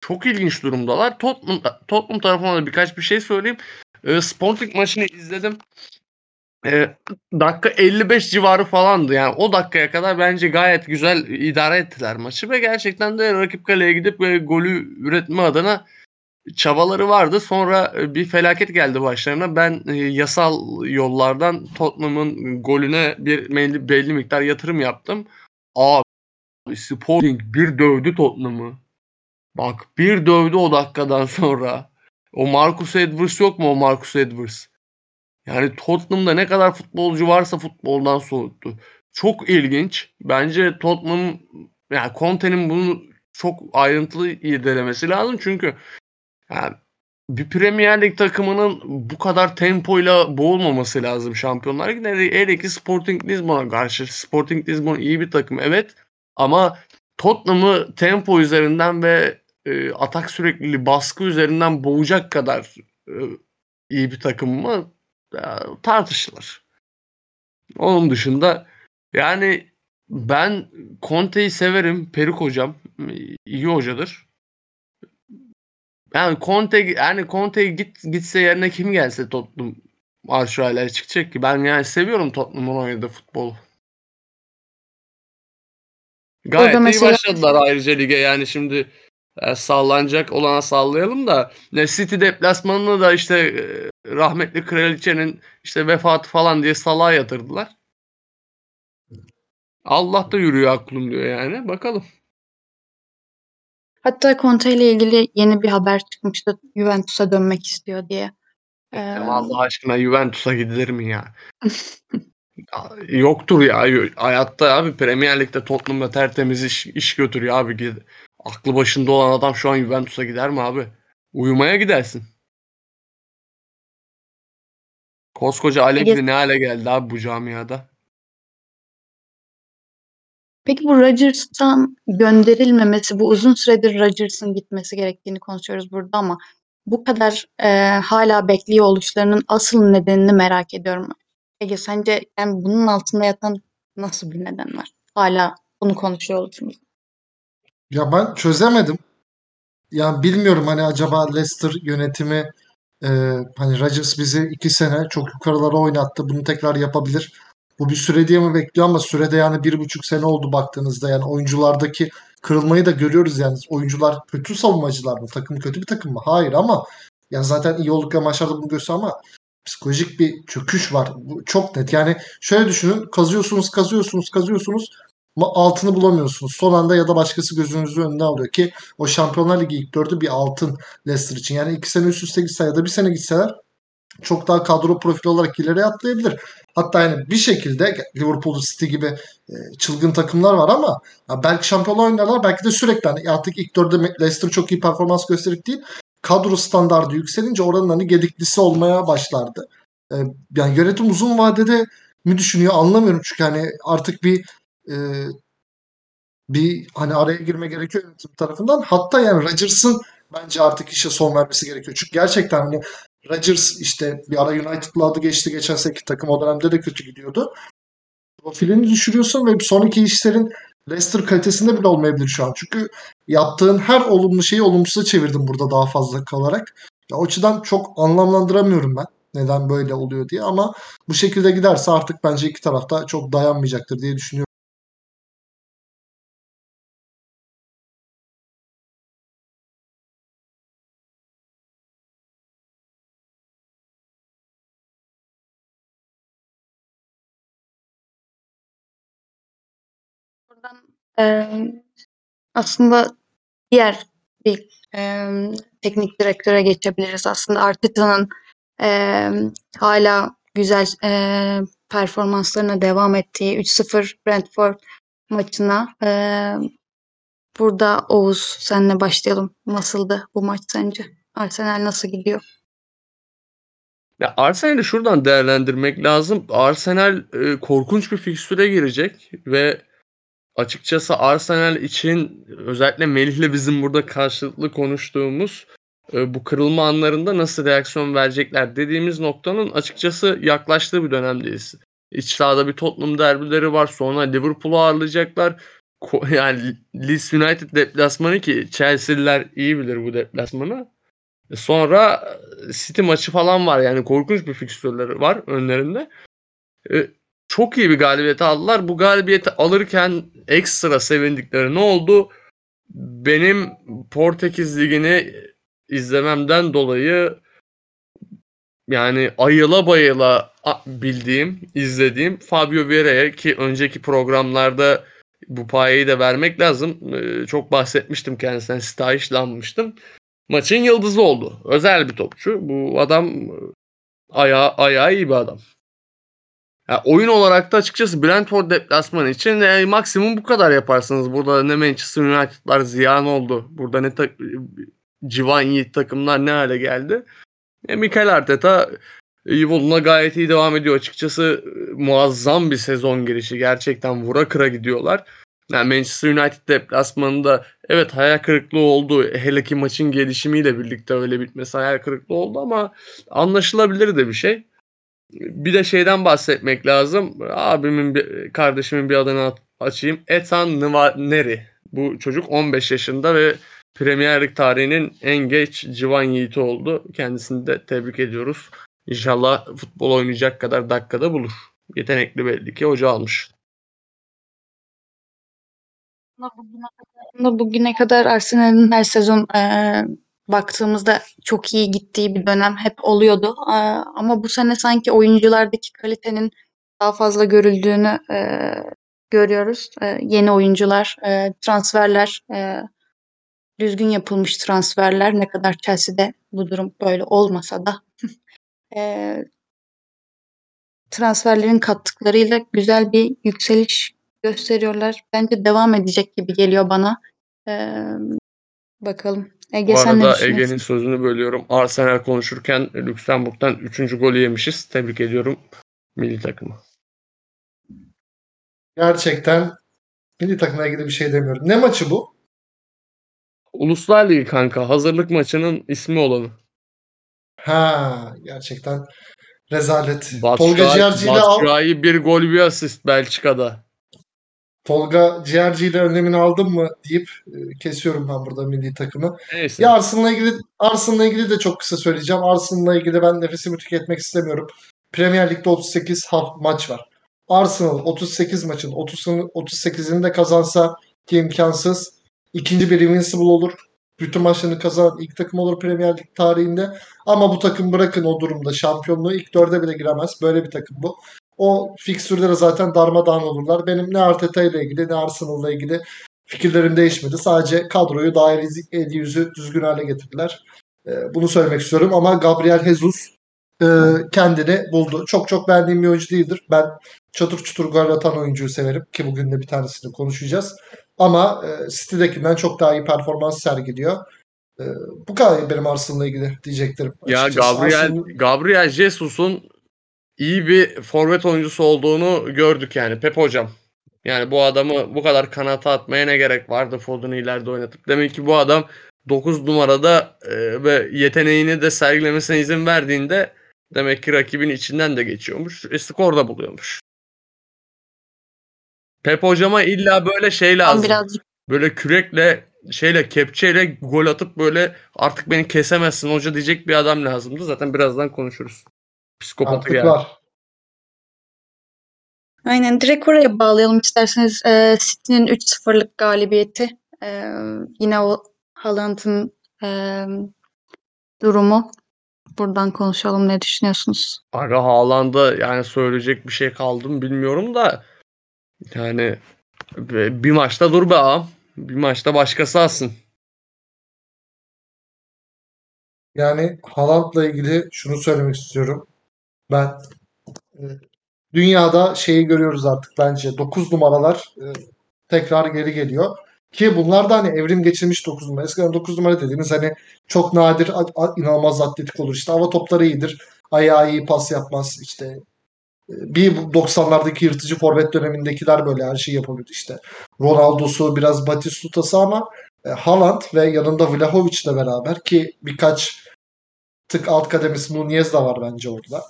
Çok ilginç durumdalar. Tottenham, Tottenham tarafına da birkaç bir şey söyleyeyim. E, Sporting maçını izledim. E, dakika 55 civarı falandı. Yani o dakikaya kadar bence gayet güzel idare ettiler maçı ve gerçekten de rakip kaleye gidip e, golü üretme adına çabaları vardı. Sonra e, bir felaket geldi başlarına. Ben e, yasal yollardan Tottenham'ın golüne bir belli, belli miktar yatırım yaptım. Abi Sporting bir dövdü Tottenham'ı. Bak bir dövdü o dakikadan sonra. O Marcus Edwards yok mu o Marcus Edwards? Yani Tottenham'da ne kadar futbolcu varsa futboldan soğuttu. Çok ilginç. Bence Tottenham yani Conte'nin bunu çok ayrıntılı irdelemesi lazım. Çünkü yani bir Premier Lig takımının bu kadar tempoyla boğulmaması lazım Şampiyonlar Ligi'nde. Hele ki Sporting Lisbon'a karşı. Sporting Lisbon iyi bir takım evet ama Tottenham'ı tempo üzerinden ve e, atak sürekliliği baskı üzerinden boğacak kadar e, iyi bir takım mı e, tartışılır. Onun dışında yani ben Conte'yi severim. Peruk hocam iyi hocadır. Yani Conte yani Conte git gitse yerine kim gelse Tottenham aşağıya çıkacak ki. Ben yani seviyorum Tottenham'ın oynadığı futbolu. Gayet iyi mesela- başladılar ayrıca lige yani şimdi e, sallanacak olana sallayalım da ne City deplasmanını da işte e, rahmetli kraliçenin işte vefatı falan diye salağa yatırdılar. Allah da yürüyor aklım diyor yani. Bakalım. Hatta Conte ile ilgili yeni bir haber çıkmıştı. Juventus'a dönmek istiyor diye. Ee, Allah aşkına Juventus'a gidilir mi ya? Ya, Yoktur ya. Hayatta abi Premier Lig'de Tottenham'da tertemiz iş, iş götürüyor abi. Aklı başında olan adam şu an Juventus'a gider mi abi? Uyumaya gidersin. Koskoca Allegri ne hale geldi abi bu camiada? Peki bu Rodgers'tan gönderilmemesi, bu uzun süredir Rodgers'ın gitmesi gerektiğini konuşuyoruz burada ama bu kadar e, hala bekliyor oluşlarının asıl nedenini merak ediyorum. Ege sence yani bunun altında yatan nasıl bir neden var? Hala bunu konuşuyor oluşumuz. Ya ben çözemedim. Yani bilmiyorum hani acaba Leicester yönetimi e, hani Rodgers bizi iki sene çok yukarılara oynattı. Bunu tekrar yapabilir. Bu bir süre diye mi bekliyor ama sürede yani bir buçuk sene oldu baktığınızda yani oyunculardaki kırılmayı da görüyoruz yani oyuncular kötü savunmacılar mı? Takım kötü bir takım mı? Hayır ama ya zaten iyi oldukları maçlarda bunu gösteriyor ama psikolojik bir çöküş var. Bu çok net. Yani şöyle düşünün kazıyorsunuz kazıyorsunuz kazıyorsunuz altını bulamıyorsunuz. Son anda ya da başkası gözünüzün önüne alıyor ki o Şampiyonlar Ligi ilk dördü bir altın Leicester için. Yani iki sene üst üste gitse ya da bir sene gitseler çok daha kadro profili olarak ileriye atlayabilir. Hatta yani bir şekilde Liverpool City gibi e, çılgın takımlar var ama belki şampiyonlar oynarlar belki de sürekli hani artık ilk dörde Leicester çok iyi performans gösterip değil kadro standardı yükselince oranın hani gediklisi olmaya başlardı. E, yani yönetim uzun vadede mi düşünüyor anlamıyorum çünkü hani artık bir e, bir hani araya girme gerekiyor yönetim tarafından. Hatta yani Rodgers'ın bence artık işe son vermesi gerekiyor. Çünkü gerçekten hani Rodgers işte bir ara United'la adı geçti geçen seneki takım o dönemde de kötü gidiyordu. Profilini düşürüyorsun ve sonraki işlerin Leicester kalitesinde bile olmayabilir şu an. Çünkü yaptığın her olumlu şeyi olumsuza çevirdin burada daha fazla kalarak. Ya, o açıdan çok anlamlandıramıyorum ben neden böyle oluyor diye ama bu şekilde giderse artık bence iki tarafta çok dayanmayacaktır diye düşünüyorum. Buradan eee, aslında diğer bir eee, teknik direktöre geçebiliriz. Aslında Arteta'nın eee hala güzel eee, performanslarına devam ettiği 3-0 Brentford maçına eee, burada Oğuz senle başlayalım. Nasıldı bu maç sence? Arsenal nasıl gidiyor? Ya Arsenal'i şuradan değerlendirmek lazım. Arsenal e, korkunç bir fikstüre girecek ve açıkçası Arsenal için özellikle Melih'le bizim burada karşılıklı konuştuğumuz e, bu kırılma anlarında nasıl reaksiyon verecekler dediğimiz noktanın açıkçası yaklaştığı bir dönemdeyiz. İç sahada bir Tottenham derbileri var. Sonra Liverpool'u ağırlayacaklar. Yani Leeds United deplasmanı ki Chelsea'liler iyi bilir bu deplasmanı. E, Sonra e, City maçı falan var yani korkunç bir fikstürleri var önlerinde. Çok iyi bir galibiyeti aldılar. Bu galibiyeti alırken ekstra sevindikleri ne oldu? Benim Portekiz Ligi'ni izlememden dolayı yani ayıla bayıla bildiğim, izlediğim Fabio Vieira'ya ki önceki programlarda bu payeyi de vermek lazım. E, Çok bahsetmiştim kendisinden, stajlanmıştım maçın yıldızı oldu. Özel bir topçu. Bu adam e, ayağı, ayağı iyi bir adam. Ya oyun olarak da açıkçası Brentford deplasmanı için e, maksimum bu kadar yaparsınız. Burada ne Manchester United'lar ziyan oldu. Burada ne tak civan yiğit takımlar ne hale geldi. E, Mikel Arteta e, yoluna gayet iyi devam ediyor. Açıkçası e, muazzam bir sezon girişi. Gerçekten vura kıra gidiyorlar. Yani Manchester United deplasmanında evet hayal kırıklığı oldu. Hele ki maçın gelişimiyle birlikte öyle bitmesi hayal kırıklığı oldu ama anlaşılabilir de bir şey. Bir de şeyden bahsetmek lazım. Abimin bir, kardeşimin bir adını açayım. Ethan Nwaneri. Bu çocuk 15 yaşında ve Premier Lig tarihinin en geç civan yiğiti oldu. Kendisini de tebrik ediyoruz. İnşallah futbol oynayacak kadar dakikada bulur. Yetenekli belli ki hoca almış. Bugüne kadar Arsenal'in her sezon eee, baktığımızda çok iyi gittiği bir dönem hep oluyordu. Eee, ama bu sene sanki oyunculardaki kalitenin daha fazla görüldüğünü eee, görüyoruz. Eee, yeni oyuncular, eee, transferler, eee, düzgün yapılmış transferler. Ne kadar Chelsea'de bu durum böyle olmasa da transferlerin kattıklarıyla güzel bir yükseliş gösteriyorlar. Bence devam edecek gibi geliyor bana. Eee, bakalım. Ege Bu arada? Ege'nin sözünü bölüyorum. Arsenal konuşurken Lüksemburg'dan 3. golü yemişiz. Tebrik ediyorum milli takımı. Gerçekten milli takımla ilgili bir şey demiyorum. Ne maçı bu? Uluslar Ligi kanka. Hazırlık maçının ismi olanı. Ha, gerçekten rezalet. Tolga Batshuayi, Ciğerci ile al, bir gol bir asist Belçika'da. Tolga Ciğerci ile önlemini aldın mı deyip e, kesiyorum ben burada milli takımı. Neyse. Ya Arsenal'la ilgili Arsenal'la ilgili de çok kısa söyleyeceğim. Arsenal'la ilgili ben nefesimi tüketmek istemiyorum. Premier Lig'de 38 haf- maç var. Arsenal 38 maçın 30'unu 38'ini de kazansa ki imkansız. İkinci bir Invincible olur. Bütün maçlarını kazanan ilk takım olur Premier Lig tarihinde. Ama bu takım bırakın o durumda şampiyonluğu ilk dörde bile giremez. Böyle bir takım bu. O fikstürlere zaten darmadağın olurlar. Benim ne Arteta ile ilgili ne Arsenal'la ilgili fikirlerim değişmedi. Sadece kadroyu daha eli, eli yüzü düzgün hale getirdiler. Ee, bunu söylemek istiyorum ama Gabriel Jesus e, kendini buldu. Çok çok beğendiğim bir oyuncu değildir. Ben çatır çutur gol atan oyuncuyu severim ki bugün de bir tanesini konuşacağız. Ama e, City'dekinden çok daha iyi performans sergiliyor. E, bu kadar benim Arsenal'la ilgili diyeceklerim. Ya açıkçası. Gabriel Arsenal- Gabriel Jesus'un iyi bir forvet oyuncusu olduğunu gördük yani Pep hocam. Yani bu adamı bu kadar kanata atmaya ne gerek vardı Foden'ı ileride oynatıp. Demek ki bu adam 9 numarada e, ve yeteneğini de sergilemesine izin verdiğinde demek ki rakibin içinden de geçiyormuş. E, skor da buluyormuş. Pep hocama illa böyle şey lazım. birazcık Böyle kürekle şeyle kepçeyle gol atıp böyle artık beni kesemezsin hoca diyecek bir adam lazımdı. Zaten birazdan konuşuruz. Psikopatı Artık geldi. var. aynen direkt oraya bağlayalım isterseniz. Eee City'nin 3-0'lık galibiyeti. Eee, yine o Haaland'ın eee, durumu. Buradan konuşalım. Ne düşünüyorsunuz? Aga Haaland'a yani söyleyecek bir şey kaldı mı bilmiyorum da yani Bir maçta dur be ağam. Bir maçta başkası alsın. Yani Haaland'la ilgili şunu söylemek istiyorum. Ben e, dünyada şeyi görüyoruz artık bence 9 numaralar e, tekrar geri geliyor. Ki bunlar da hani evrim geçirmiş 9 numara. Eskiden 9 numara dediğimiz hani çok nadir inanılmaz atletik olur. İşte hava topları iyidir. Ayağı iyi pas yapmaz. İşte e, bir 90'lardaki yırtıcı forvet dönemindekiler böyle her şeyi yapabiliyordu işte. Ronaldo'su biraz Batistuta'sı ama e, Haaland ve yanında Vlahovic'le beraber ki birkaç tık alt kademesi Nunez de var bence orada.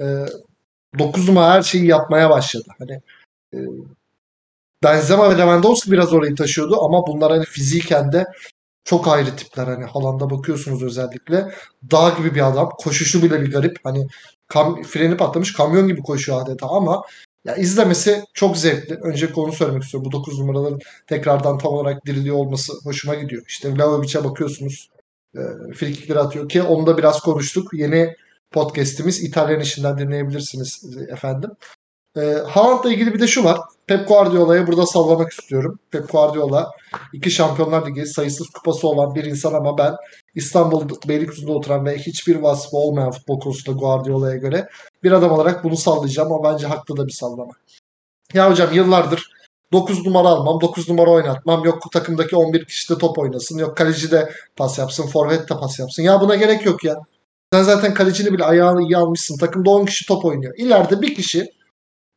E, 9 numara her şeyi yapmaya başladı. Hani e, Benzema ve Lewandowski biraz orayı taşıyordu ama bunlar hani fiziken de çok ayrı tipler. Hani Haaland'a bakıyorsunuz özellikle. Dağ gibi bir adam. Koşuşu bile bir garip. Hani kam freni patlamış kamyon gibi koşuyor adeta ama ya izlemesi çok zevkli. Önce onu söylemek istiyorum. Bu 9 numaraların tekrardan tam olarak diriliyor olması hoşuma gidiyor. İşte Vlahovic'e bakıyorsunuz. E, frikikleri atıyor ki onu da biraz konuştuk. Yeni podcast'imiz İtalyan işinden dinleyebilirsiniz efendim. E, Haaland'la ilgili bir de şu var. Pep Guardiola'yı burada sallamak istiyorum. Pep Guardiola iki Şampiyonlar Ligi sayısız kupası olan bir insan ama ben İstanbul Beylikdüzü'nde oturan ve hiçbir vasfı olmayan futbol konusunda Guardiola'ya göre bir adam olarak bunu sallayacağım ama bence haklı da bir sallama. Ya hocam yıllardır 9 numara almam, 9 numara oynatmam. Yok takımdaki 11 kişi de top oynasın. Yok kaleci de pas yapsın, forvet de pas yapsın. Ya buna gerek yok ya. Sen zaten kalecini bile ayağını iyi almışsın. Takımda 10 kişi top oynuyor. İleride bir kişi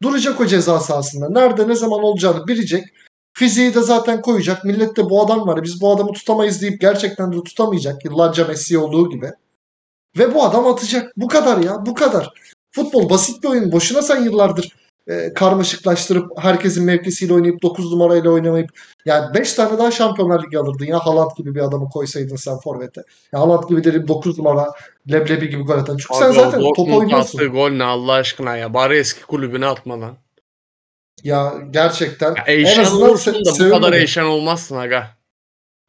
duracak o ceza sahasında. Nerede ne zaman olacağını bilecek. Fiziği de zaten koyacak. Millet de bu adam var. Biz bu adamı tutamayız deyip gerçekten de tutamayacak. Yıllarca Messi olduğu gibi. Ve bu adam atacak. Bu kadar ya. Bu kadar. Futbol basit bir oyun. Boşuna sen yıllardır e, karmaşıklaştırıp herkesin mevkisiyle oynayıp 9 numarayla oynamayıp yani 5 tane daha Şampiyonlar Ligi alırdın ya Haaland gibi bir adamı koysaydın sen forvete. Ya Haaland gibi derim 9 numara leblebi gibi gol atan. Çünkü sen Abi o zaten top oynuyorsun. attığı gol ne Allah aşkına ya. Bari eski kulübüne atma lan. Ya gerçekten Ya en Eyşan azından olursun se- da bu sevinmedim. kadar Eyşan olmazsın aga.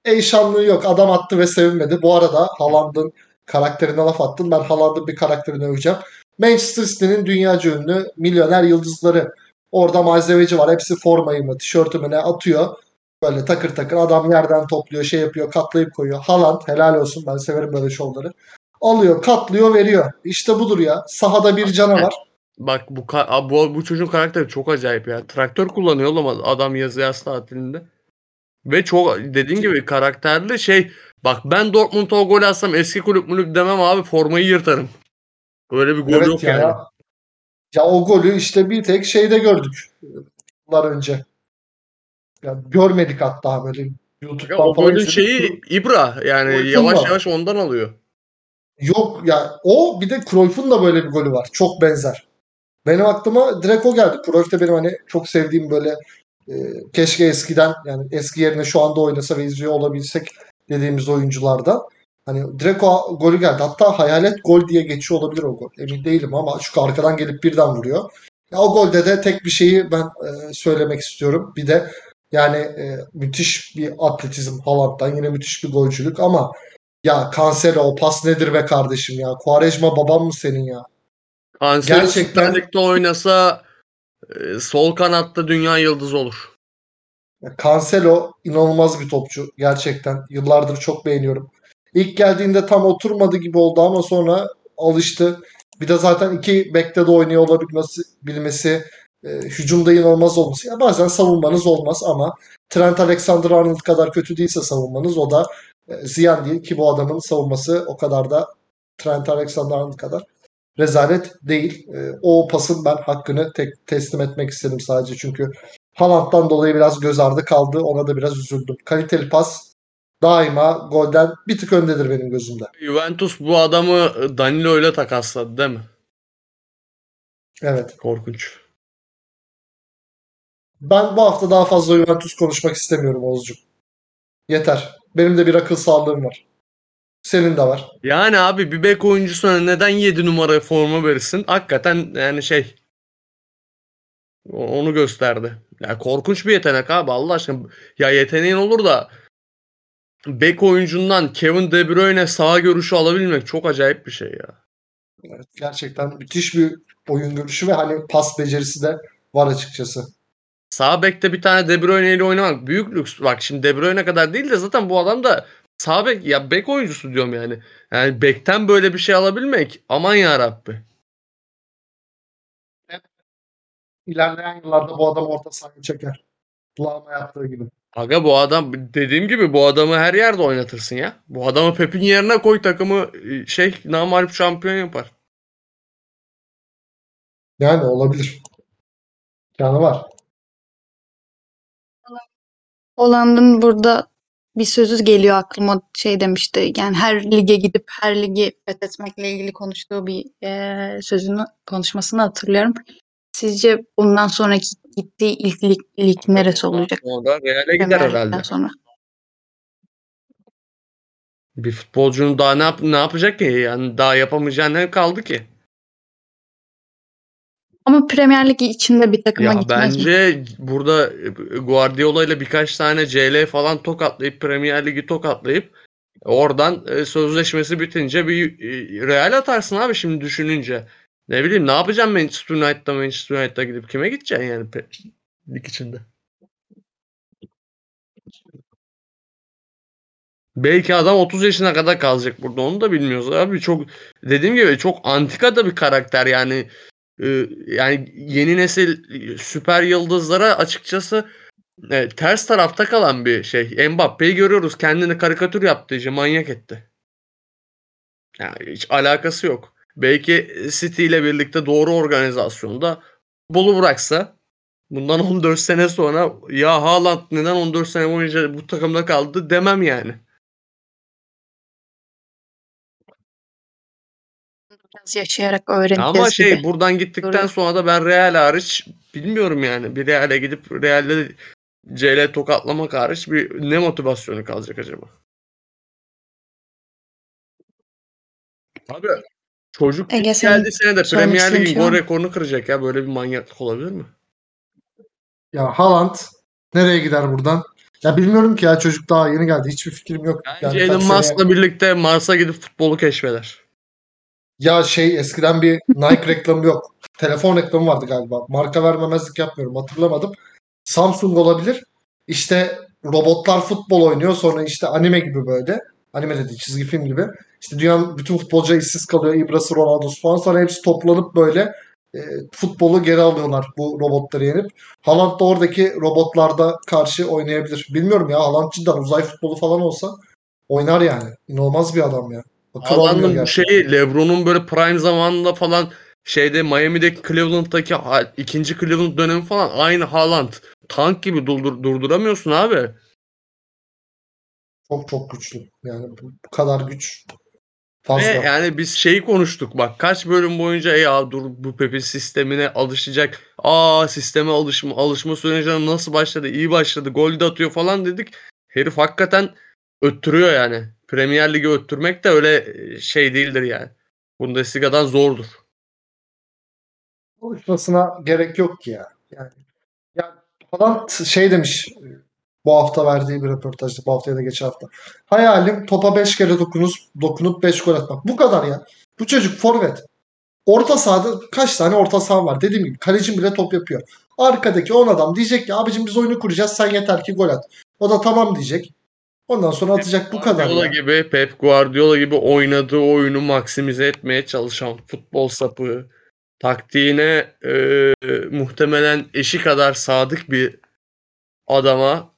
Eyşanlığı yok. Adam attı ve sevinmedi. Bu arada Haaland'ın karakterine laf attın. Ben Haaland'ın bir karakterini öveceğim. Manchester City'nin dünyaca ünlü milyoner yıldızları. Orada malzemeci var. Hepsi formayı mı, tişörtü mü ne atıyor. Böyle takır takır adam yerden topluyor, şey yapıyor, katlayıp koyuyor. Haaland helal olsun. Ben severim böyle şovları. Alıyor, katlıyor, veriyor. İşte budur ya. Sahada bir canavar. Bak bu bu, bu çocuğun karakteri çok acayip ya. Traktör kullanıyor oğlum adam yazı yaz tatilinde. Ve çok dediğin gibi karakterli şey. Bak ben Dortmund'a o gol atsam eski kulüp mulüp demem abi formayı yırtarım. Böyle bir gol Evet yok ya. yani. Ya o golü işte bir tek şeyde gördük. Yıllar önce. Ya görmedik hatta böyle Ya YouTube'dan o falan golün şeyi İbra yani Cruyff'un yavaş da. yavaş ondan alıyor. Yok ya o bir de Cruyff'un da böyle bir golü var. Çok benzer. Benim aklıma direkt o geldi. Cruyff de benim hani çok sevdiğim böyle e, keşke eskiden yani eski yerine şu anda oynasa ve izliyor olabilsek dediğimiz oyunculardan. Hani direkt o golü geldi. Hatta hayalet gol diye geçiyor olabilir o gol. Emin değilim ama çünkü arkadan gelip birden vuruyor. Ya o golde de tek bir şeyi ben e, söylemek istiyorum. Bir de yani e, müthiş bir atletizm Haaland'dan yine müthiş bir golcülük ama ya Cancelo o pas nedir be kardeşim ya. Quaresma babam mı senin ya? Cancelo Gerçekten- Lig'de oynasa e, sol kanatta dünya yıldızı olur. Cancelo inanılmaz bir topçu. Gerçekten yıllardır çok beğeniyorum. İlk geldiğinde tam oturmadı gibi oldu ama sonra alıştı. Bir de zaten iki bekte de oynuyor olabilmesi bilmesi, e, hücumda inanılmaz olması. Ya bazen savunmanız olmaz ama Trent Alexander-Arnold kadar kötü değilse savunmanız o da e, ziyan değil ki bu adamın savunması o kadar da Trent Alexander-Arnold kadar rezalet değil. E, o pasın ben hakkını tek teslim etmek istedim sadece çünkü Haaland'dan dolayı biraz göz ardı kaldı. Ona da biraz üzüldüm. Kaliteli pas daima golden bir tık öndedir benim gözümde. Juventus bu adamı e, Danilo ile takasladı değil mi? Evet. Korkunç. Ben bu hafta daha fazla Juventus konuşmak istemiyorum Oğuzcuğum. Yeter. Benim de bir akıl sağlığım var. Senin de var. Yani abi bir bek oyuncusuna neden 7 numara forma verirsin? Hakikaten yani şey onu gösterdi. Ya korkunç bir yetenek abi Allah aşkına. Ya yeteneğin olur da bek oyuncundan Kevin De Bruyne sağ görüşü alabilmek çok acayip bir şey ya. Evet, gerçekten müthiş bir oyun görüşü ve hani pas becerisi de var açıkçası. sağ bekte bir tane De Bruyne ile oynamak büyük lüks. Bak şimdi De Bruyne kadar değil de zaten bu adam da sağ bek ya bek oyuncusu diyorum yani. Yani bekten böyle bir şey alabilmek aman ya Rabbi. İlerleyen yıllarda bu adam orta sahaya çeker. Lama yaptığı gibi. Aga bu adam dediğim gibi bu adamı her yerde oynatırsın ya. Bu adamı Pep'in yerine koy takımı e, şey namalip şampiyon yapar. Yani olabilir. Yani var. Hollanda'nın burada bir sözü geliyor aklıma şey demişti. Yani her lige gidip her ligi fethetmekle ilgili konuştuğu bir eee, sözünü konuşmasını hatırlıyorum. Sizce bundan sonraki gittiği ilk lig, lig neresi olacak? Sonra Real'e gider Premier Lig'den herhalde. sonra. Bir futbolcunun daha ne, yap ne yapacak ki? Yani daha yapamayacağı ne kaldı ki? Ama Premier Lig içinde bir takıma Ya gitmez mi? bence burada e, Guardiola ile birkaç tane CL falan tokatlayıp Premier Ligi tokatlayıp oradan e, sözleşmesi bitince bir e, Real atarsın abi şimdi düşününce. Ne bileyim ne yapacağım Manchester United'da Manchester United'a gidip kime gideceksin yani lig içinde? Belki adam 30 yaşına kadar kalacak burada onu da bilmiyoruz abi. Çok dediğim gibi çok antika da bir karakter yani. Ee, yani yeni nesil süper yıldızlara açıkçası e, ters tarafta kalan bir şey. Mbappe'yi görüyoruz kendini karikatür yaptı iyice manyak etti. Yani hiç alakası yok. Belki City ile birlikte doğru organizasyonda futbolu bıraksa bundan 14 sene sonra ya Haaland neden 14 sene boyunca bu takımda kaldı demem yani. Biraz yaşayarak öğreneceğiz Ama şey gibi. buradan gittikten Doğru. sonra da ben Real hariç bilmiyorum yani. Bir Real'e gidip Real'de CL tokatlamak hariç bir ne motivasyonu kalacak acaba? Abi çocuk Ege, senin geldiği sene de Premier Lig'in gol rekorunu kıracak ya. Böyle bir manyaklık olabilir mi? Ya Haaland nereye gider buradan? Ya bilmiyorum ki ya çocuk daha yeni geldi. Hiçbir fikrim yok. Bence Yani Elon Musk'la birlikte Mars'a gidip futbolu keşfeder. Ya şey eskiden bir Nike reklamı yok. Telefon reklamı vardı galiba. Marka vermemezlik yapmıyorum. Hatırlamadım. Samsung olabilir. İşte robotlar futbol oynuyor. Sonra işte anime gibi böyle. Anime dedi çizgi film gibi. İşte dünyanın bütün futbolcuları işsiz kalıyor. İbrası, Ronaldo'su falan. Sonra hepsi toplanıp böyle e, futbolu geri alıyorlar bu robotları yenip. Haaland da oradaki robotlarda karşı oynayabilir. Bilmiyorum ya Haaland cidden uzay futbolu falan olsa oynar yani. İnanılmaz bir adam ya. Haaland'ın şeyi LeBron'un böyle prime zamanında falan şeyde Miami'deki Cleveland'daki ikinci Cleveland dönemi falan aynı Haaland. Tank gibi durdur, durduramıyorsun abi. Çok çok güçlü. Yani bu, bu kadar güç fazla. Ve yani biz şeyi konuştuk bak kaç bölüm boyunca "E ya dur bu Pepe sistemine alışacak. Aa sisteme alışma alışma sürecine nasıl başladı? İyi başladı. Gol de atıyor falan dedik. Herif hakikaten öttürüyor yani. Premier Lig'i öttürmek de öyle şey değildir yani. Bundesliga'dan zordur. Konuşmasına gerek yok ki ya. Yani, ya Haaland şey demiş bu hafta verdiği bir röportajda. Bu hafta ya da geçen hafta. Hayalim topa 5 kere dokunup, dokunup 5 gol atmak. Bu kadar ya. Bu çocuk forvet. Orta sahada kaç tane orta saha var? Dediğim gibi kalecim bile top yapıyor. Arkadaki 10 adam diyecek ki abicim biz oyunu kuracağız sen yeter ki gol at. O da tamam diyecek. Ondan sonra atacak bu kadar Guardiola ya. gibi Pep Guardiola gibi oynadığı oyunu maksimize etmeye çalışan futbol sapı taktiğine e, muhtemelen eşi kadar sadık bir adama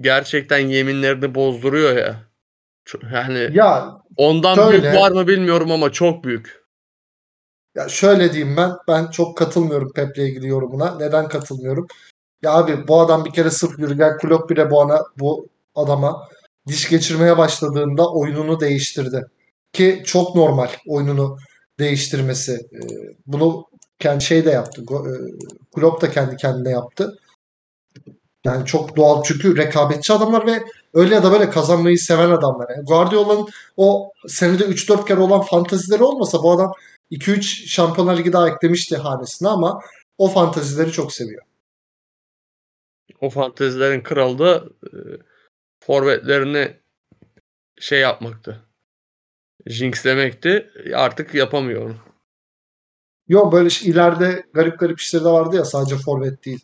gerçekten yeminlerini bozduruyor ya. Yani Ya ondan şöyle- büyük var mı bilmiyorum ama çok büyük. Ya şöyle diyeyim ben. Ben çok katılmıyorum Pep'le ilgili yorumuna. Neden katılmıyorum? Ya abi bu adam bir kere sırf Jurgen Klopp bile bu ana bu adama diş geçirmeye başladığında oyununu değiştirdi. Ki çok normal oyununu değiştirmesi. Ee, bunu kendi şey de yaptı. E, Klopp da kendi kendine yaptı. Yani çok doğal çünkü rekabetçi adamlar ve öyle ya da böyle kazanmayı seven adamlar. Yani Guardiola'nın o senede 3-4 kere olan fantazileri olmasa bu adam 2-3 Şampiyonlar Ligi daha eklemişti hanesine ama o fantazileri çok seviyor. O fantezilerin kralı da e, forvetlerini şey yapmaktı. Jinxlemekti. Artık yapamıyor onu. Yok böyle şey- ileride garip garip işleri de vardı ya sadece forvet değil.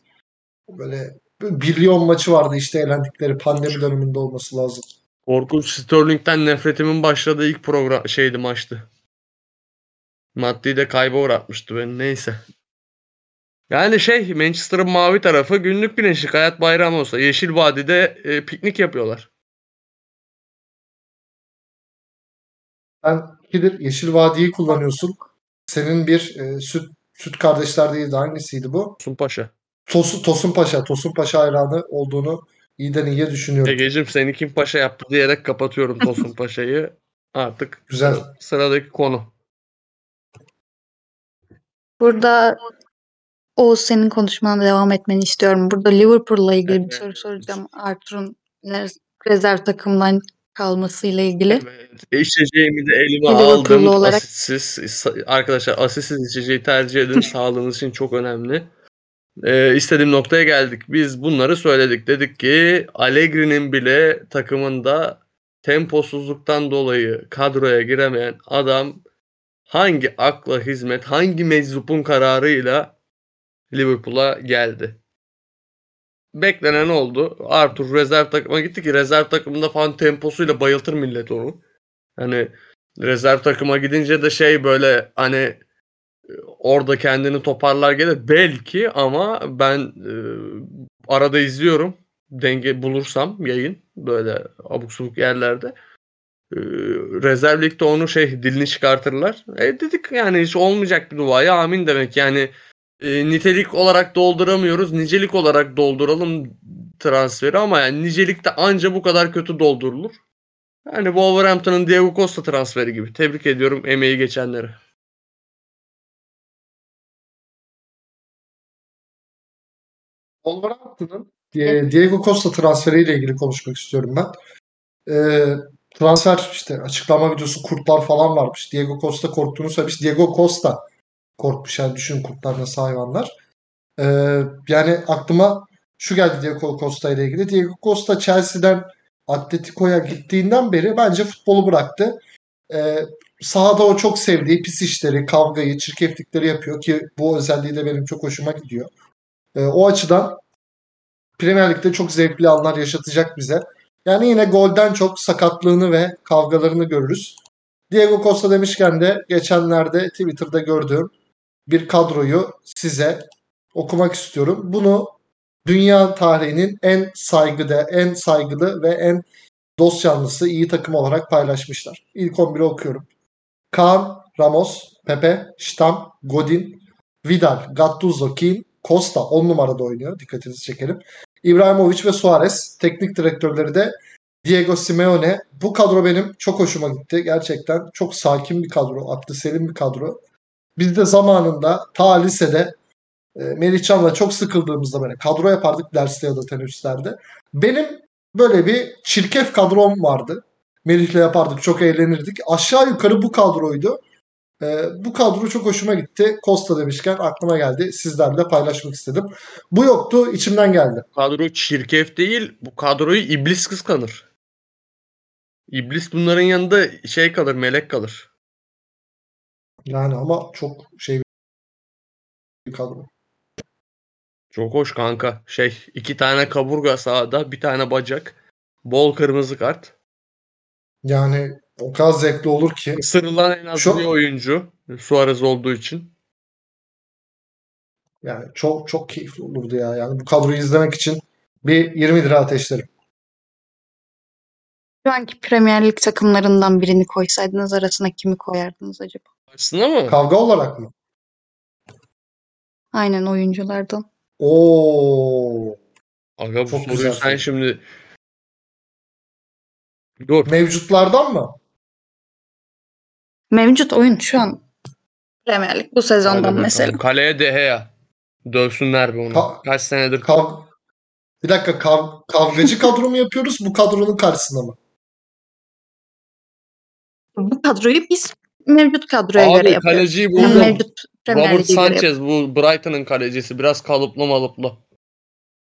Böyle bir Lyon maçı vardı işte elendikleri pandemi döneminde olması lazım. Korkunç Sterling'den nefretimin başladığı ilk program şeydi maçtı. Maddi de kayba uğratmıştı beni. Neyse. Yani şey Manchester'ın mavi tarafı günlük güneşlik hayat bayramı olsa Yeşil Vadi'de e, piknik yapıyorlar. Sen ikidir Yeşil Vadi'yi kullanıyorsun. Senin bir e, süt süt kardeşler değildi. Hangisiydi bu? Sun Paşa. Tosun, Tosun Paşa. Tosun Paşa hayranı olduğunu iyiden iyiye düşünüyorum. Egeciğim seni kim paşa yaptı diyerek kapatıyorum Tosun Paşa'yı. Artık Güzel. sıra- sıradaki konu. Burada Oğuz senin konuşmana devam etmeni istiyorum. Burada Liverpool'la ilgili bir Evet. soru soracağım. Arthur'un rezerv takımdan kalmasıyla ilgili. Evet. İçeceğimi de elime aldım. olarak- Asistsiz. Arkadaşlar asistsiz içeceği tercih edin. Sağlığınız için çok önemli. Ee, istediğim noktaya geldik. Biz bunları söyledik. Dedik ki Allegri'nin bile takımında temposuzluktan dolayı kadroya giremeyen adam hangi akla hizmet, hangi meczupun kararıyla Liverpool'a geldi? Beklenen oldu. Arthur rezerv takıma gitti ki rezerv takımında falan temposuyla bayıltır millet onu. Hani rezerv takıma gidince de şey böyle hani e, orada kendini toparlar gelir belki ama ben e, arada izliyorum denge bulursam yayın böyle abuk subuk yerlerde e, rezerv ligde onu şey dilini çıkartırlar. E dedik yani hiç olmayacak bir duaya amin demek yani e, nitelik olarak dolduramıyoruz nicelik olarak dolduralım transferi ama yani nicelikte anca bu kadar kötü doldurulur. Yani Wolverhampton'ın Diego Costa transferi gibi. Tebrik ediyorum emeği geçenleri. Wolverhampton'ın Diego Costa transferiyle ilgili konuşmak istiyorum ben. E, transfer işte açıklama videosu kurtlar falan varmış. Diego Costa korktuğunu söylemiş. Diego Costa korkmuş. Yani düşün kurtlar nasıl hayvanlar. E, yani aklıma şu geldi Diego Costa ile ilgili. Diego Costa Chelsea'den Atletico'ya gittiğinden beri bence futbolu bıraktı. E, sahada o çok sevdiği pis işleri, kavgayı, çirkeflikleri yapıyor ki bu özelliği de benim çok hoşuma gidiyor. E, o açıdan Premier Lig'de çok zevkli anlar yaşatacak bize. Yani yine golden çok sakatlığını ve kavgalarını görürüz. Diego Costa demişken de geçenlerde Twitter'da gördüğüm bir kadroyu size okumak istiyorum. Bunu dünya tarihinin en saygıda, en saygılı ve en dost canlısı iyi takım olarak paylaşmışlar. İlk 11'i okuyorum. Kaan, Ramos, Pepe, Stam, Godin, Vidal, Gattuso, Keane, Costa 10 numarada oynuyor. Dikkatinizi çekelim. İbrahimovic ve Suarez. Teknik direktörleri de Diego Simeone. Bu kadro benim çok hoşuma gitti. Gerçekten çok sakin bir kadro. Aklı selim bir kadro. Biz de zamanında ta lisede e, Melihcan'la çok sıkıldığımızda böyle kadro yapardık derste ya da teneffüslerde. Benim böyle bir çirkef kadrom vardı. Melih'le yapardık. Çok eğlenirdik. Aşağı yukarı bu kadroydu. Ee, bu kadro çok hoşuma gitti. Costa demişken aklıma geldi. Sizlerle paylaşmak istedim. Bu yoktu. içimden geldi. kadro çirkef değil. Bu kadroyu iblis kıskanır. İblis bunların yanında şey kalır, melek kalır. Yani ama çok şey bir kadro. Çok hoş kanka. Şey iki tane kaburga sağda, bir tane bacak. Bol kırmızı kart. Yani o kadar zevkli olur ki. Isırılan en az Şu- bir oyuncu. Suarez olduğu için. Yani çok çok keyifli olurdu ya. Yani bu kadroyu izlemek için bir 20 lira ateşlerim. Şu anki Premier Lig takımlarından birini koysaydınız arasına kimi koyardınız acaba? Aslında mı? Kavga olarak mı? Aynen oyunculardan. Oo. Aga bu Çok soruyu sen şimdi Dur. Mevcutlardan mı? Mevcut oyun şu an Premier Lig bu Hadi sezondan bakalım. mesela. Kaleye De Gea. Dövsünler be onu. Ka- Kaç senedir Kav bir dakika kav- kavgacı kadro mu yapıyoruz bu kadronun karşısında mı? Bu kadroyu biz mevcut kadroya göre Abi yapıyoruz. kaleciyi Yani buldum. mevcut Premier Robert Lig'e göre Sanchez bu Brighton'ın kalecisi. Biraz kalıplı malıplı.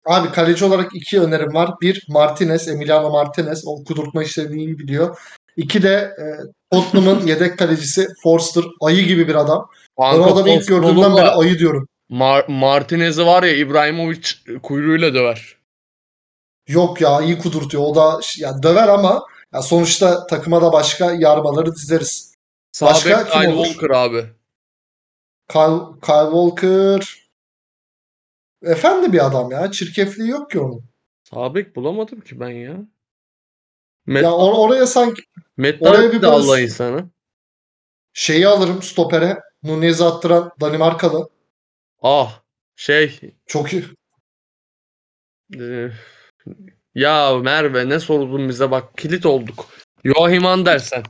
Abi kaleci olarak iki önerim var. Bir Martinez, Emiliano Martinez. O kudurtma işlerini iyi biliyor. İki de e, Tottenham'ın yedek kalecisi Forster. Ayı gibi bir adam. Ben o Kanka adamı ilk gördüğümden beri ayı diyorum. Mar- Martinez'i var ya İbrahimovic kuyruğuyla döver. Yok ya iyi kudurtuyor. O da ya döver ama ya sonuçta takıma da başka yarmaları dizeriz. Başka bek kim Kyle olur? Walker abi. Kyle, Kyle Walker efendi bir adam ya. Çirkefliği yok ki onun. Sağ bek bulamadım ki ben ya. Matt, Ya or- oraya sanki Matt oraya bir de Allah insanı. şeyi alırım stopere. Nunez'i attıran Danimarkalı. Ah şey Çok iyi. ya Merve ne sordun bize bak kilit olduk. Joachim Andersen.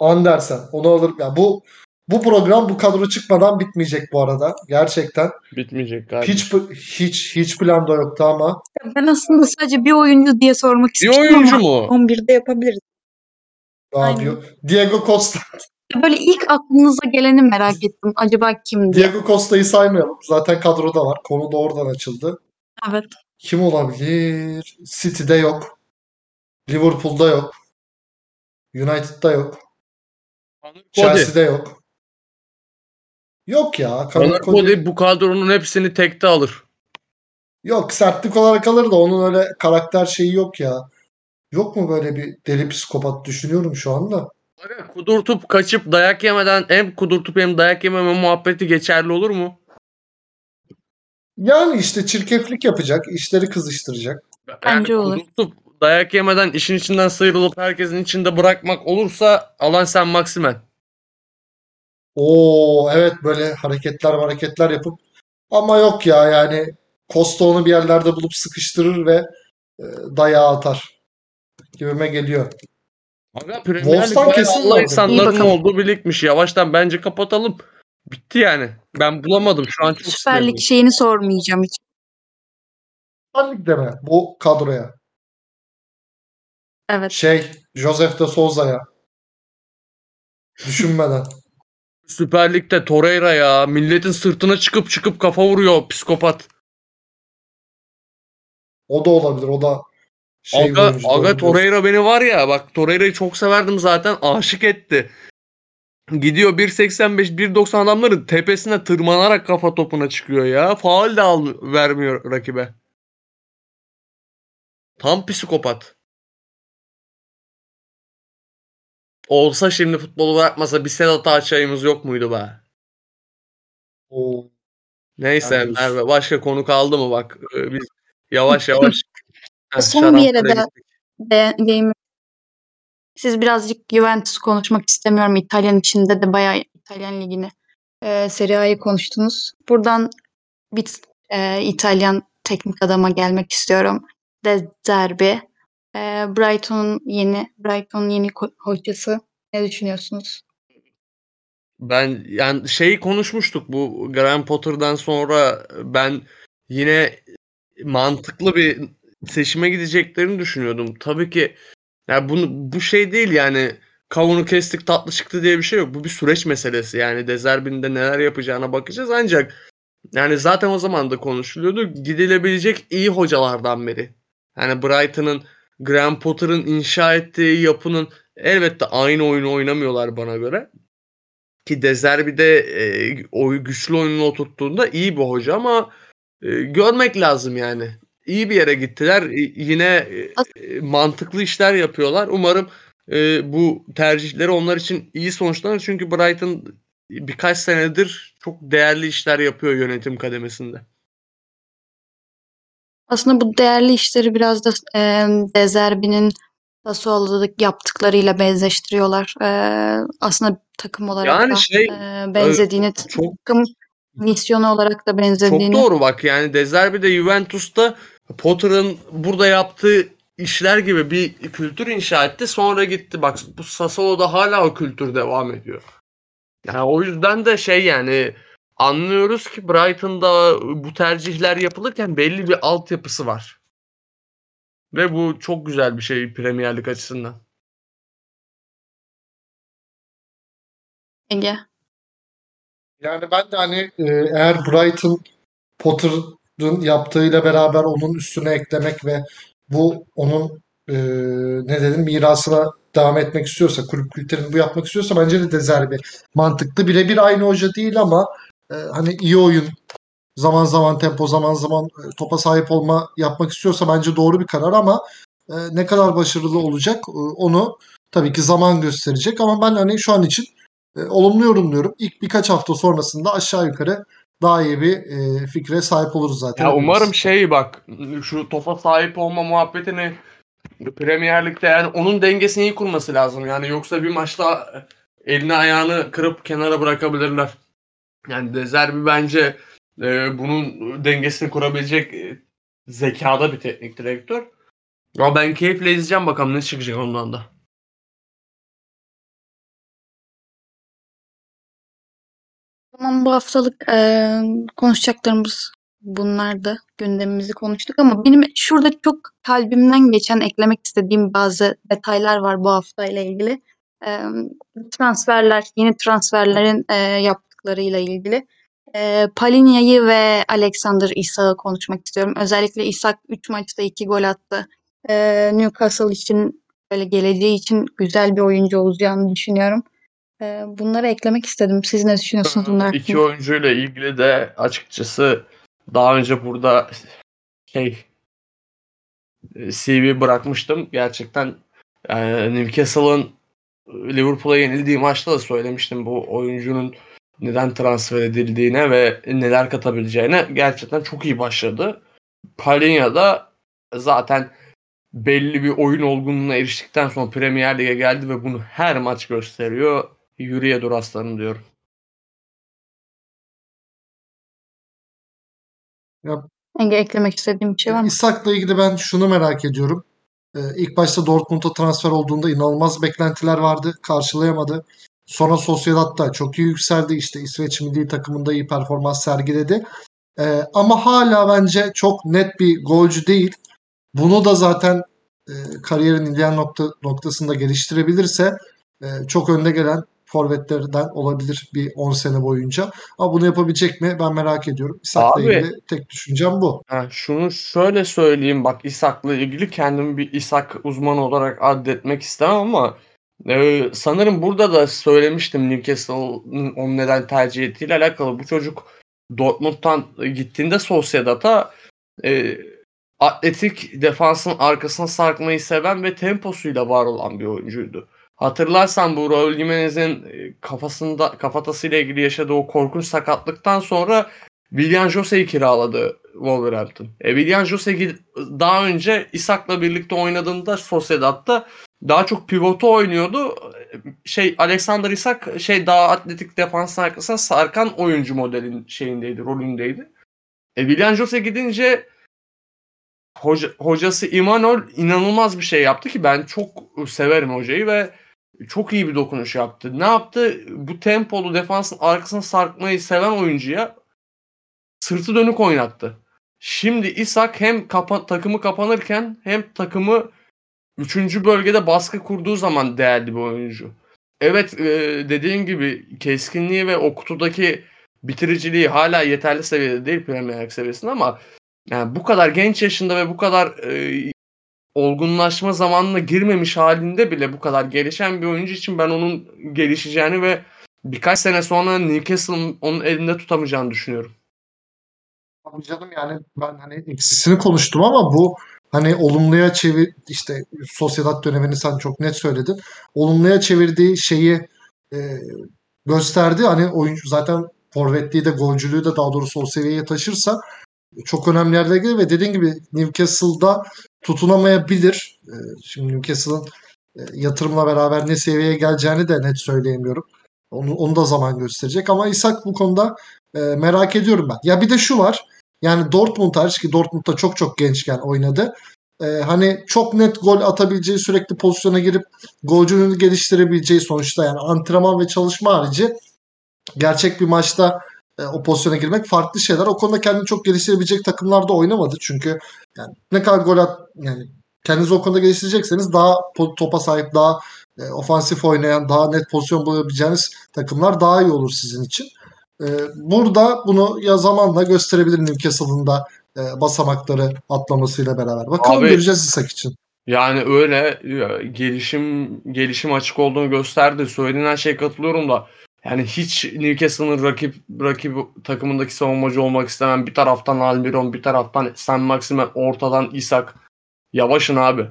Andersen. Onu alırım. Ya bu bu program bu kadro çıkmadan bitmeyecek bu arada. Gerçekten. Bitmeyecek galiba. Hiç hiç hiç planda yoktu ama Ben aslında sadece bir oyuncu diye sormak Bir istiyorum oyuncu ama mu? 11'de yapabiliriz. ne Aynen. yapıyor? Diego Costa. Böyle ilk aklınıza geleni merak ettim. Acaba kim diye. Diego Costa'yı saymayalım. Zaten kadroda var. Konu da oradan açıldı. Evet. Kim olabilir? City'de yok. Liverpool'da yok. United'da yok. Chelsea'de yok. Yok ya. Cody bu kadronun hepsini tekte alır. Yok sertlik olarak alır da onun öyle karakter şeyi yok ya. Yok mu böyle bir deli psikopat düşünüyorum şu anda. Kudurtup kaçıp dayak yemeden hem kudurtup hem dayak yememe muhabbeti geçerli olur mu? Yani işte çirkeflik yapacak, işleri kızıştıracak. Bence yani olur. Kudurtup dayak yemeden işin içinden sıyrılıp herkesin içinde bırakmak olursa alan sen Maximen. Oo evet böyle hareketler hareketler yapıp ama yok ya yani Costa onu bir yerlerde bulup sıkıştırır ve e, dayağı atar gibime geliyor. Aga Premier Wolves'tan kesin Allah insanların olduğu bir ligmiş. Yavaştan bence kapatalım. Bitti yani. Ben bulamadım. Şu an çok Süper Lig şeyini sormayacağım hiç. Süper Lig'de mi? Bu kadroya. Evet. Şey, Josef de Souza'ya. Düşünmeden. Süper Lig'de Torreira ya. Milletin sırtına çıkıp çıkıp kafa vuruyor psikopat. O da olabilir. O da şey Aga, oyuncu. Aga. Torreira beni var ya bak Torreira'yı çok severdim zaten aşık etti. Gidiyor 1.85 1.90 adamların tepesine tırmanarak kafa topuna çıkıyor ya. Faul de al vermiyor rakibe. Tam psikopat. Olsa şimdi futbolu bırakmasa bir Sedat Ağaçay'ımız yok muydu be? Oo. Neyse Yani- Merve başka konu kaldı mı bak e, biz yavaş yavaş Heh, Son bir yere de de- değinmek. Siz birazcık Juventus konuşmak istemiyorum. İtalyan içinde de bayağı İtalyan ligini, e, Serie A'yı konuştunuz. Buradan bir e, İtalyan teknik adama gelmek istiyorum. De Zerbi. E, Brighton'un yeni Brighton'un yeni hocası. Ne düşünüyorsunuz? Ben yani şeyi konuşmuştuk bu Graham Potter'dan sonra ben yine mantıklı bir seçime gideceklerini düşünüyordum. Tabii ki yani bunu bu şey değil yani kavunu kestik tatlı çıktı diye bir şey yok. Bu bir süreç meselesi. Yani Dezerbi'nin de neler yapacağına bakacağız ancak yani zaten o zaman da konuşuluyordu. Gidilebilecek iyi hocalardan biri. Yani Brighton'ın Graham Potter'ın inşa ettiği yapının elbette aynı oyunu oynamıyorlar bana göre. Ki De de e, o güçlü oyununu oturttuğunda iyi bir hoca ama e, görmek lazım yani. İyi bir yere gittiler. E, yine e, mantıklı işler yapıyorlar. Umarım e, bu tercihleri onlar için iyi sonuçlanır. Çünkü Brighton birkaç senedir çok değerli işler yapıyor yönetim kademesinde. Aslında bu değerli işleri biraz da e, De Zerbi'nin Sassuolo'da yaptıklarıyla benzeştiriyorlar. E, aslında takım olarak Yani da şey, e, benzediğini, çok- takım misyonu olarak da Çok benzediğini. doğru bak yani De Zerbi de Juventus'ta Potter'ın burada yaptığı işler gibi bir kültür inşa etti. Sonra gitti. Bak bu Sassuolo'da hala o kültür devam ediyor. Yani o yüzden de şey yani anlıyoruz ki Brighton'da bu tercihler yapılırken belli bir altyapısı var. Ve bu çok güzel bir şey Premier Lig açısından. Ege. Yani ben de hani e, eğer Brighton Potter'ın yaptığıyla beraber onun üstüne eklemek ve bu onun e, ne dedim mirasına devam etmek istiyorsa, kulüp kültürünü bu yapmak istiyorsa bence de De Zerbi mantıklı. Birebir aynı hoca değil ama e, hani iyi oyun, zaman zaman tempo, zaman zaman e, topa sahip olma yapmak istiyorsa bence doğru bir karar ama e, ne kadar başarılı olacak e, onu tabii ki zaman gösterecek ama ben hani şu an için e, olumlu yorumluyorum. İlk birkaç hafta sonrasında aşağı yukarı daha iyi bir fikre sahip oluruz zaten. Ya umarım şey bak şu topa sahip olma muhabbetini Premier Lig'de yani onun dengesini iyi kurması lazım. Yani yoksa bir maçta elini ayağını kırıp kenara bırakabilirler. Yani Dezerbi bence e, bunun dengesini kurabilecek e, zekada bir teknik direktör. Ya ben keyifle izleyeceğim bakalım ne çıkacak ondan da. Tamam bu haftalık eee, konuşacaklarımız bunlardı. Gündemimizi konuştuk ama benim şurada çok kalbimden geçen eklemek istediğim bazı detaylar var bu haftayla ilgili. Eee, transferler, yeni transferlerin eee, yaptıklarıyla ilgili. Eee Palhinha'yı ve Alexander Isak'ı konuşmak istiyorum. Özellikle Isak 3 maçta 2 gol attı. Eee, Newcastle için böyle geleceği için güzel bir oyuncu olacağını düşünüyorum. Eee, bunları eklemek istedim. Siz ne düşünüyorsunuz bunlar İki hakkında? oyuncuyla ilgili de açıkçası daha önce burada şey e, CV bırakmıştım. Gerçekten e, Newcastle'ın Liverpool'a yenildiği maçta da söylemiştim bu oyuncunun neden transfer edildiğine ve neler katabileceğine gerçekten çok iyi başladı. Palhinha da zaten belli bir oyun olgunluğuna eriştikten sonra Premier Lig'e geldi ve bunu her maç gösteriyor. Yürüye dur aslanım diyorum. Enge eklemek istediğim bir şey var mı? İshak'la ilgili ben şunu merak ediyorum. Ee, ilk başta Dortmund'a transfer olduğunda inanılmaz beklentiler vardı. Karşılayamadı. Sonra Sociedad'da çok iyi yükseldi. İşte İsveç milli takımında iyi performans sergiledi. Ee, ama hala bence çok net bir golcü değil. Bunu da zaten e, kariyerin ilerleyen nokta, noktasında geliştirebilirse e, çok önde gelen forvetlerden olabilir bir 10 sene boyunca. Ama bunu yapabilecek mi ben merak ediyorum. İshak'la ilgili tek düşüncem bu. Ha, şunu şöyle söyleyeyim bak İshak'la ilgili kendimi bir İshak uzmanı olarak addetmek istemem ama e, sanırım burada da söylemiştim Newcastle'ın onu neden tercih ettiğiyle alakalı. Bu çocuk Dortmund'dan gittiğinde Sociedad'a e, atletik defansın arkasına sarkmayı seven ve temposuyla var olan bir oyuncuydu. Hatırlarsan bu Raul Jimenez'in e, kafasında kafatasıyla ilgili yaşadığı o korkunç sakatlıktan sonra Willian Jose'yi kiraladı Wolverhampton. E, Willian Jose daha önce Isak'la birlikte oynadığında Sociedad'da daha çok pivotu oynuyordu. Şey Alexander Isak şey daha atletik defans arkasına sarkan oyuncu modelin şeyindeydi, rolündeydi. E, Willian Jose gidince hoca, hocası Imanol inanılmaz bir şey yaptı ki ben çok severim hocayı ve çok iyi bir dokunuş yaptı. Ne yaptı? Bu tempolu defansın arkasına sarkmayı seven oyuncuya sırtı dönük oynattı. Şimdi Isak hem kapa- takımı kapanırken hem takımı 3. bölgede baskı kurduğu zaman değerli bir oyuncu. Evet e, dediğim gibi keskinliği ve o kutudaki bitiriciliği hala yeterli seviyede değil Premier League seviyesinde ama yani bu kadar genç yaşında ve bu kadar e, olgunlaşma zamanına girmemiş halinde bile bu kadar gelişen bir oyuncu için ben onun gelişeceğini ve birkaç sene sonra Newcastle'ın onun elinde tutamayacağını düşünüyorum. Abi canım yani ben hani eksisini konuştum ama bu hani olumluya çevir işte Sociedad dönemini sen çok net söyledin. Olumluya çevirdiği şeyi e, gösterdi. Hani oyuncu zaten forvetliği de golcülüğü de daha doğrusu o seviyeye taşırsa çok önemli yerlere gelir ve dediğin gibi Newcastle'da tutunamayabilir. E, şimdi Newcastle'ın e, yatırımla beraber ne seviyeye geleceğini de net söyleyemiyorum. Onu, onu da zaman gösterecek ama İshak bu konuda e, merak ediyorum ben. Ya bir de şu var. Yani Dortmund hariç ki Dortmund'da çok çok gençken oynadı. E, hani çok net gol atabileceği, sürekli pozisyona girip golcülüğünü geliştirebileceği sonuçta yani antrenman ve çalışma harici gerçek bir maçta e, o pozisyona girmek farklı şeyler. O konuda kendini çok geliştirebilecek takımlarda oynamadı. Çünkü yani ne kadar gol at yani kendinizi o konuda geliştirecekseniz daha topa sahip, daha e, ofansif oynayan, daha net pozisyon bulabileceğiniz takımlar daha iyi olur sizin için. E, burada bunu ya zamanla gösterebilir Newcastle'ın da e, basamakları atlamasıyla beraber. Bakalım Abi- göreceğiz İshak için. Yani öyle ya, gelişim gelişim açık olduğunu gösterdi. Söylediğin her şeye katılıyorum da Yani hiç Newcastle'ın rakip rakip takımındaki savunmacı olmak istemem. Bir taraftan Almiron, bir taraftan San Maximen, ortadan Isak. Yavaşın abi.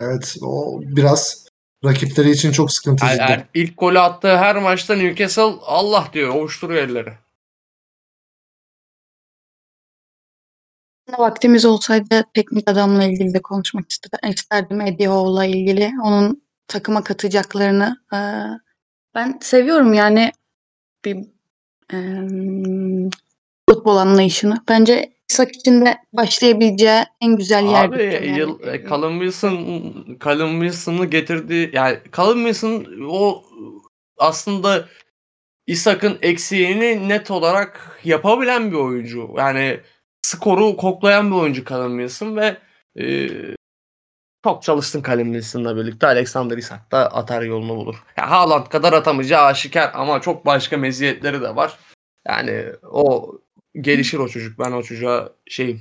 Evet o biraz rakipleri için çok sıkıntı Er, cidden. er- ilk golü attığı her maçta Newcastle Allah diyor, ovuşturuyor elleri. Vaktimiz olsaydı teknik adamla ilgili de konuşmak iste- isterdim. Eddie Howe'la ilgili. Onun takıma katacaklarını. eee, ben seviyorum yani bir eee, futbol anlayışını. Bence İshak için de başlayabileceği en güzel yer. Abi yıl, e, Callum Wilson Callum Wilson'ı getirdiği yani Callum Wilson o aslında Isak'ın eksiğini net olarak yapabilen bir oyuncu. Yani skoru koklayan bir oyuncu Callum Wilson ve e, çok çalıştın Callum Wilson'la birlikte Alexander Isak da atar yolunu bulur. Ya Haaland kadar atamayacağı aşikar ama çok başka meziyetleri de var. Yani o gelişir o çocuk. Ben o çocuğa şeyim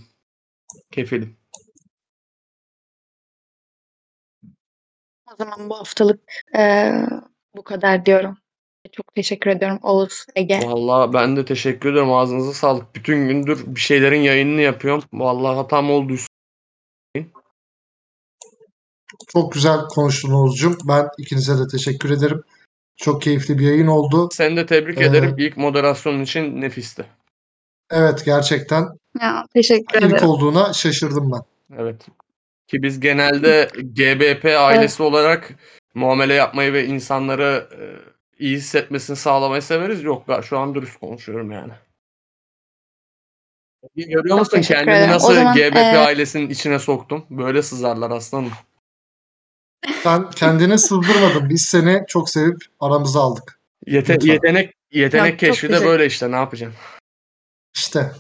kefilim. O zaman bu haftalık eee, bu kadar diyorum. Çok teşekkür ediyorum Oğuz, Ege. Vallahi ben de teşekkür ederim. Ağzınıza sağlık. Bütün gündür bir şeylerin yayınını yapıyorum. Vallahi hatam olduysa. Çok güzel konuştun Oğuz'cum. Ben ikinize de teşekkür ederim. Çok keyifli bir yayın oldu. Seni de tebrik Ee, ederim. İlk moderasyonun için nefisti. Evet gerçekten Ya, teşekkür ilk ederim. olduğuna şaşırdım ben. Evet. Ki biz genelde GBP ailesi olarak muamele yapmayı ve insanları e, iyi hissetmesini sağlamayı severiz. Yok ben şu an dürüst konuşuyorum yani. Görüyor Çok musun teşekkür kendini ederim. O nasıl zaman, GBP e, ailesinin içine soktum? Böyle sızarlar aslanım. Sen kendini sızdırmadın. Biz seni çok sevip aramıza aldık. Yete- Lütfen. yetenek yetenek çok keşfi de güzel. böyle işte ne yapacaksın? İşte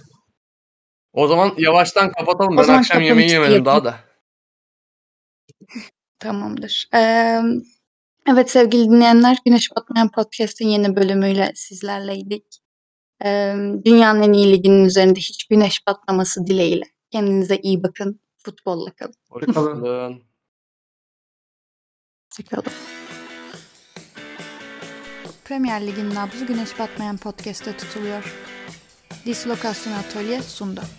O zaman yavaştan kapatalım. O Ben akşam yemeği yemedim daha yapayım. da. Tamamdır. Eee, evet sevgili dinleyenler, Güneş Batmayan Podcast'in yeni bölümüyle sizlerleydik. Eee, dünyanın en iyi liginin üzerinde hiç güneş batmaması dileğiyle. Kendinize iyi bakın. Futbolla kalın. Hoşçakalın. Hoşçakalın. Premier Lig'in nabzı Güneş Batmayan Podcast'te tutuluyor. Dislokasyon Atölye sundu.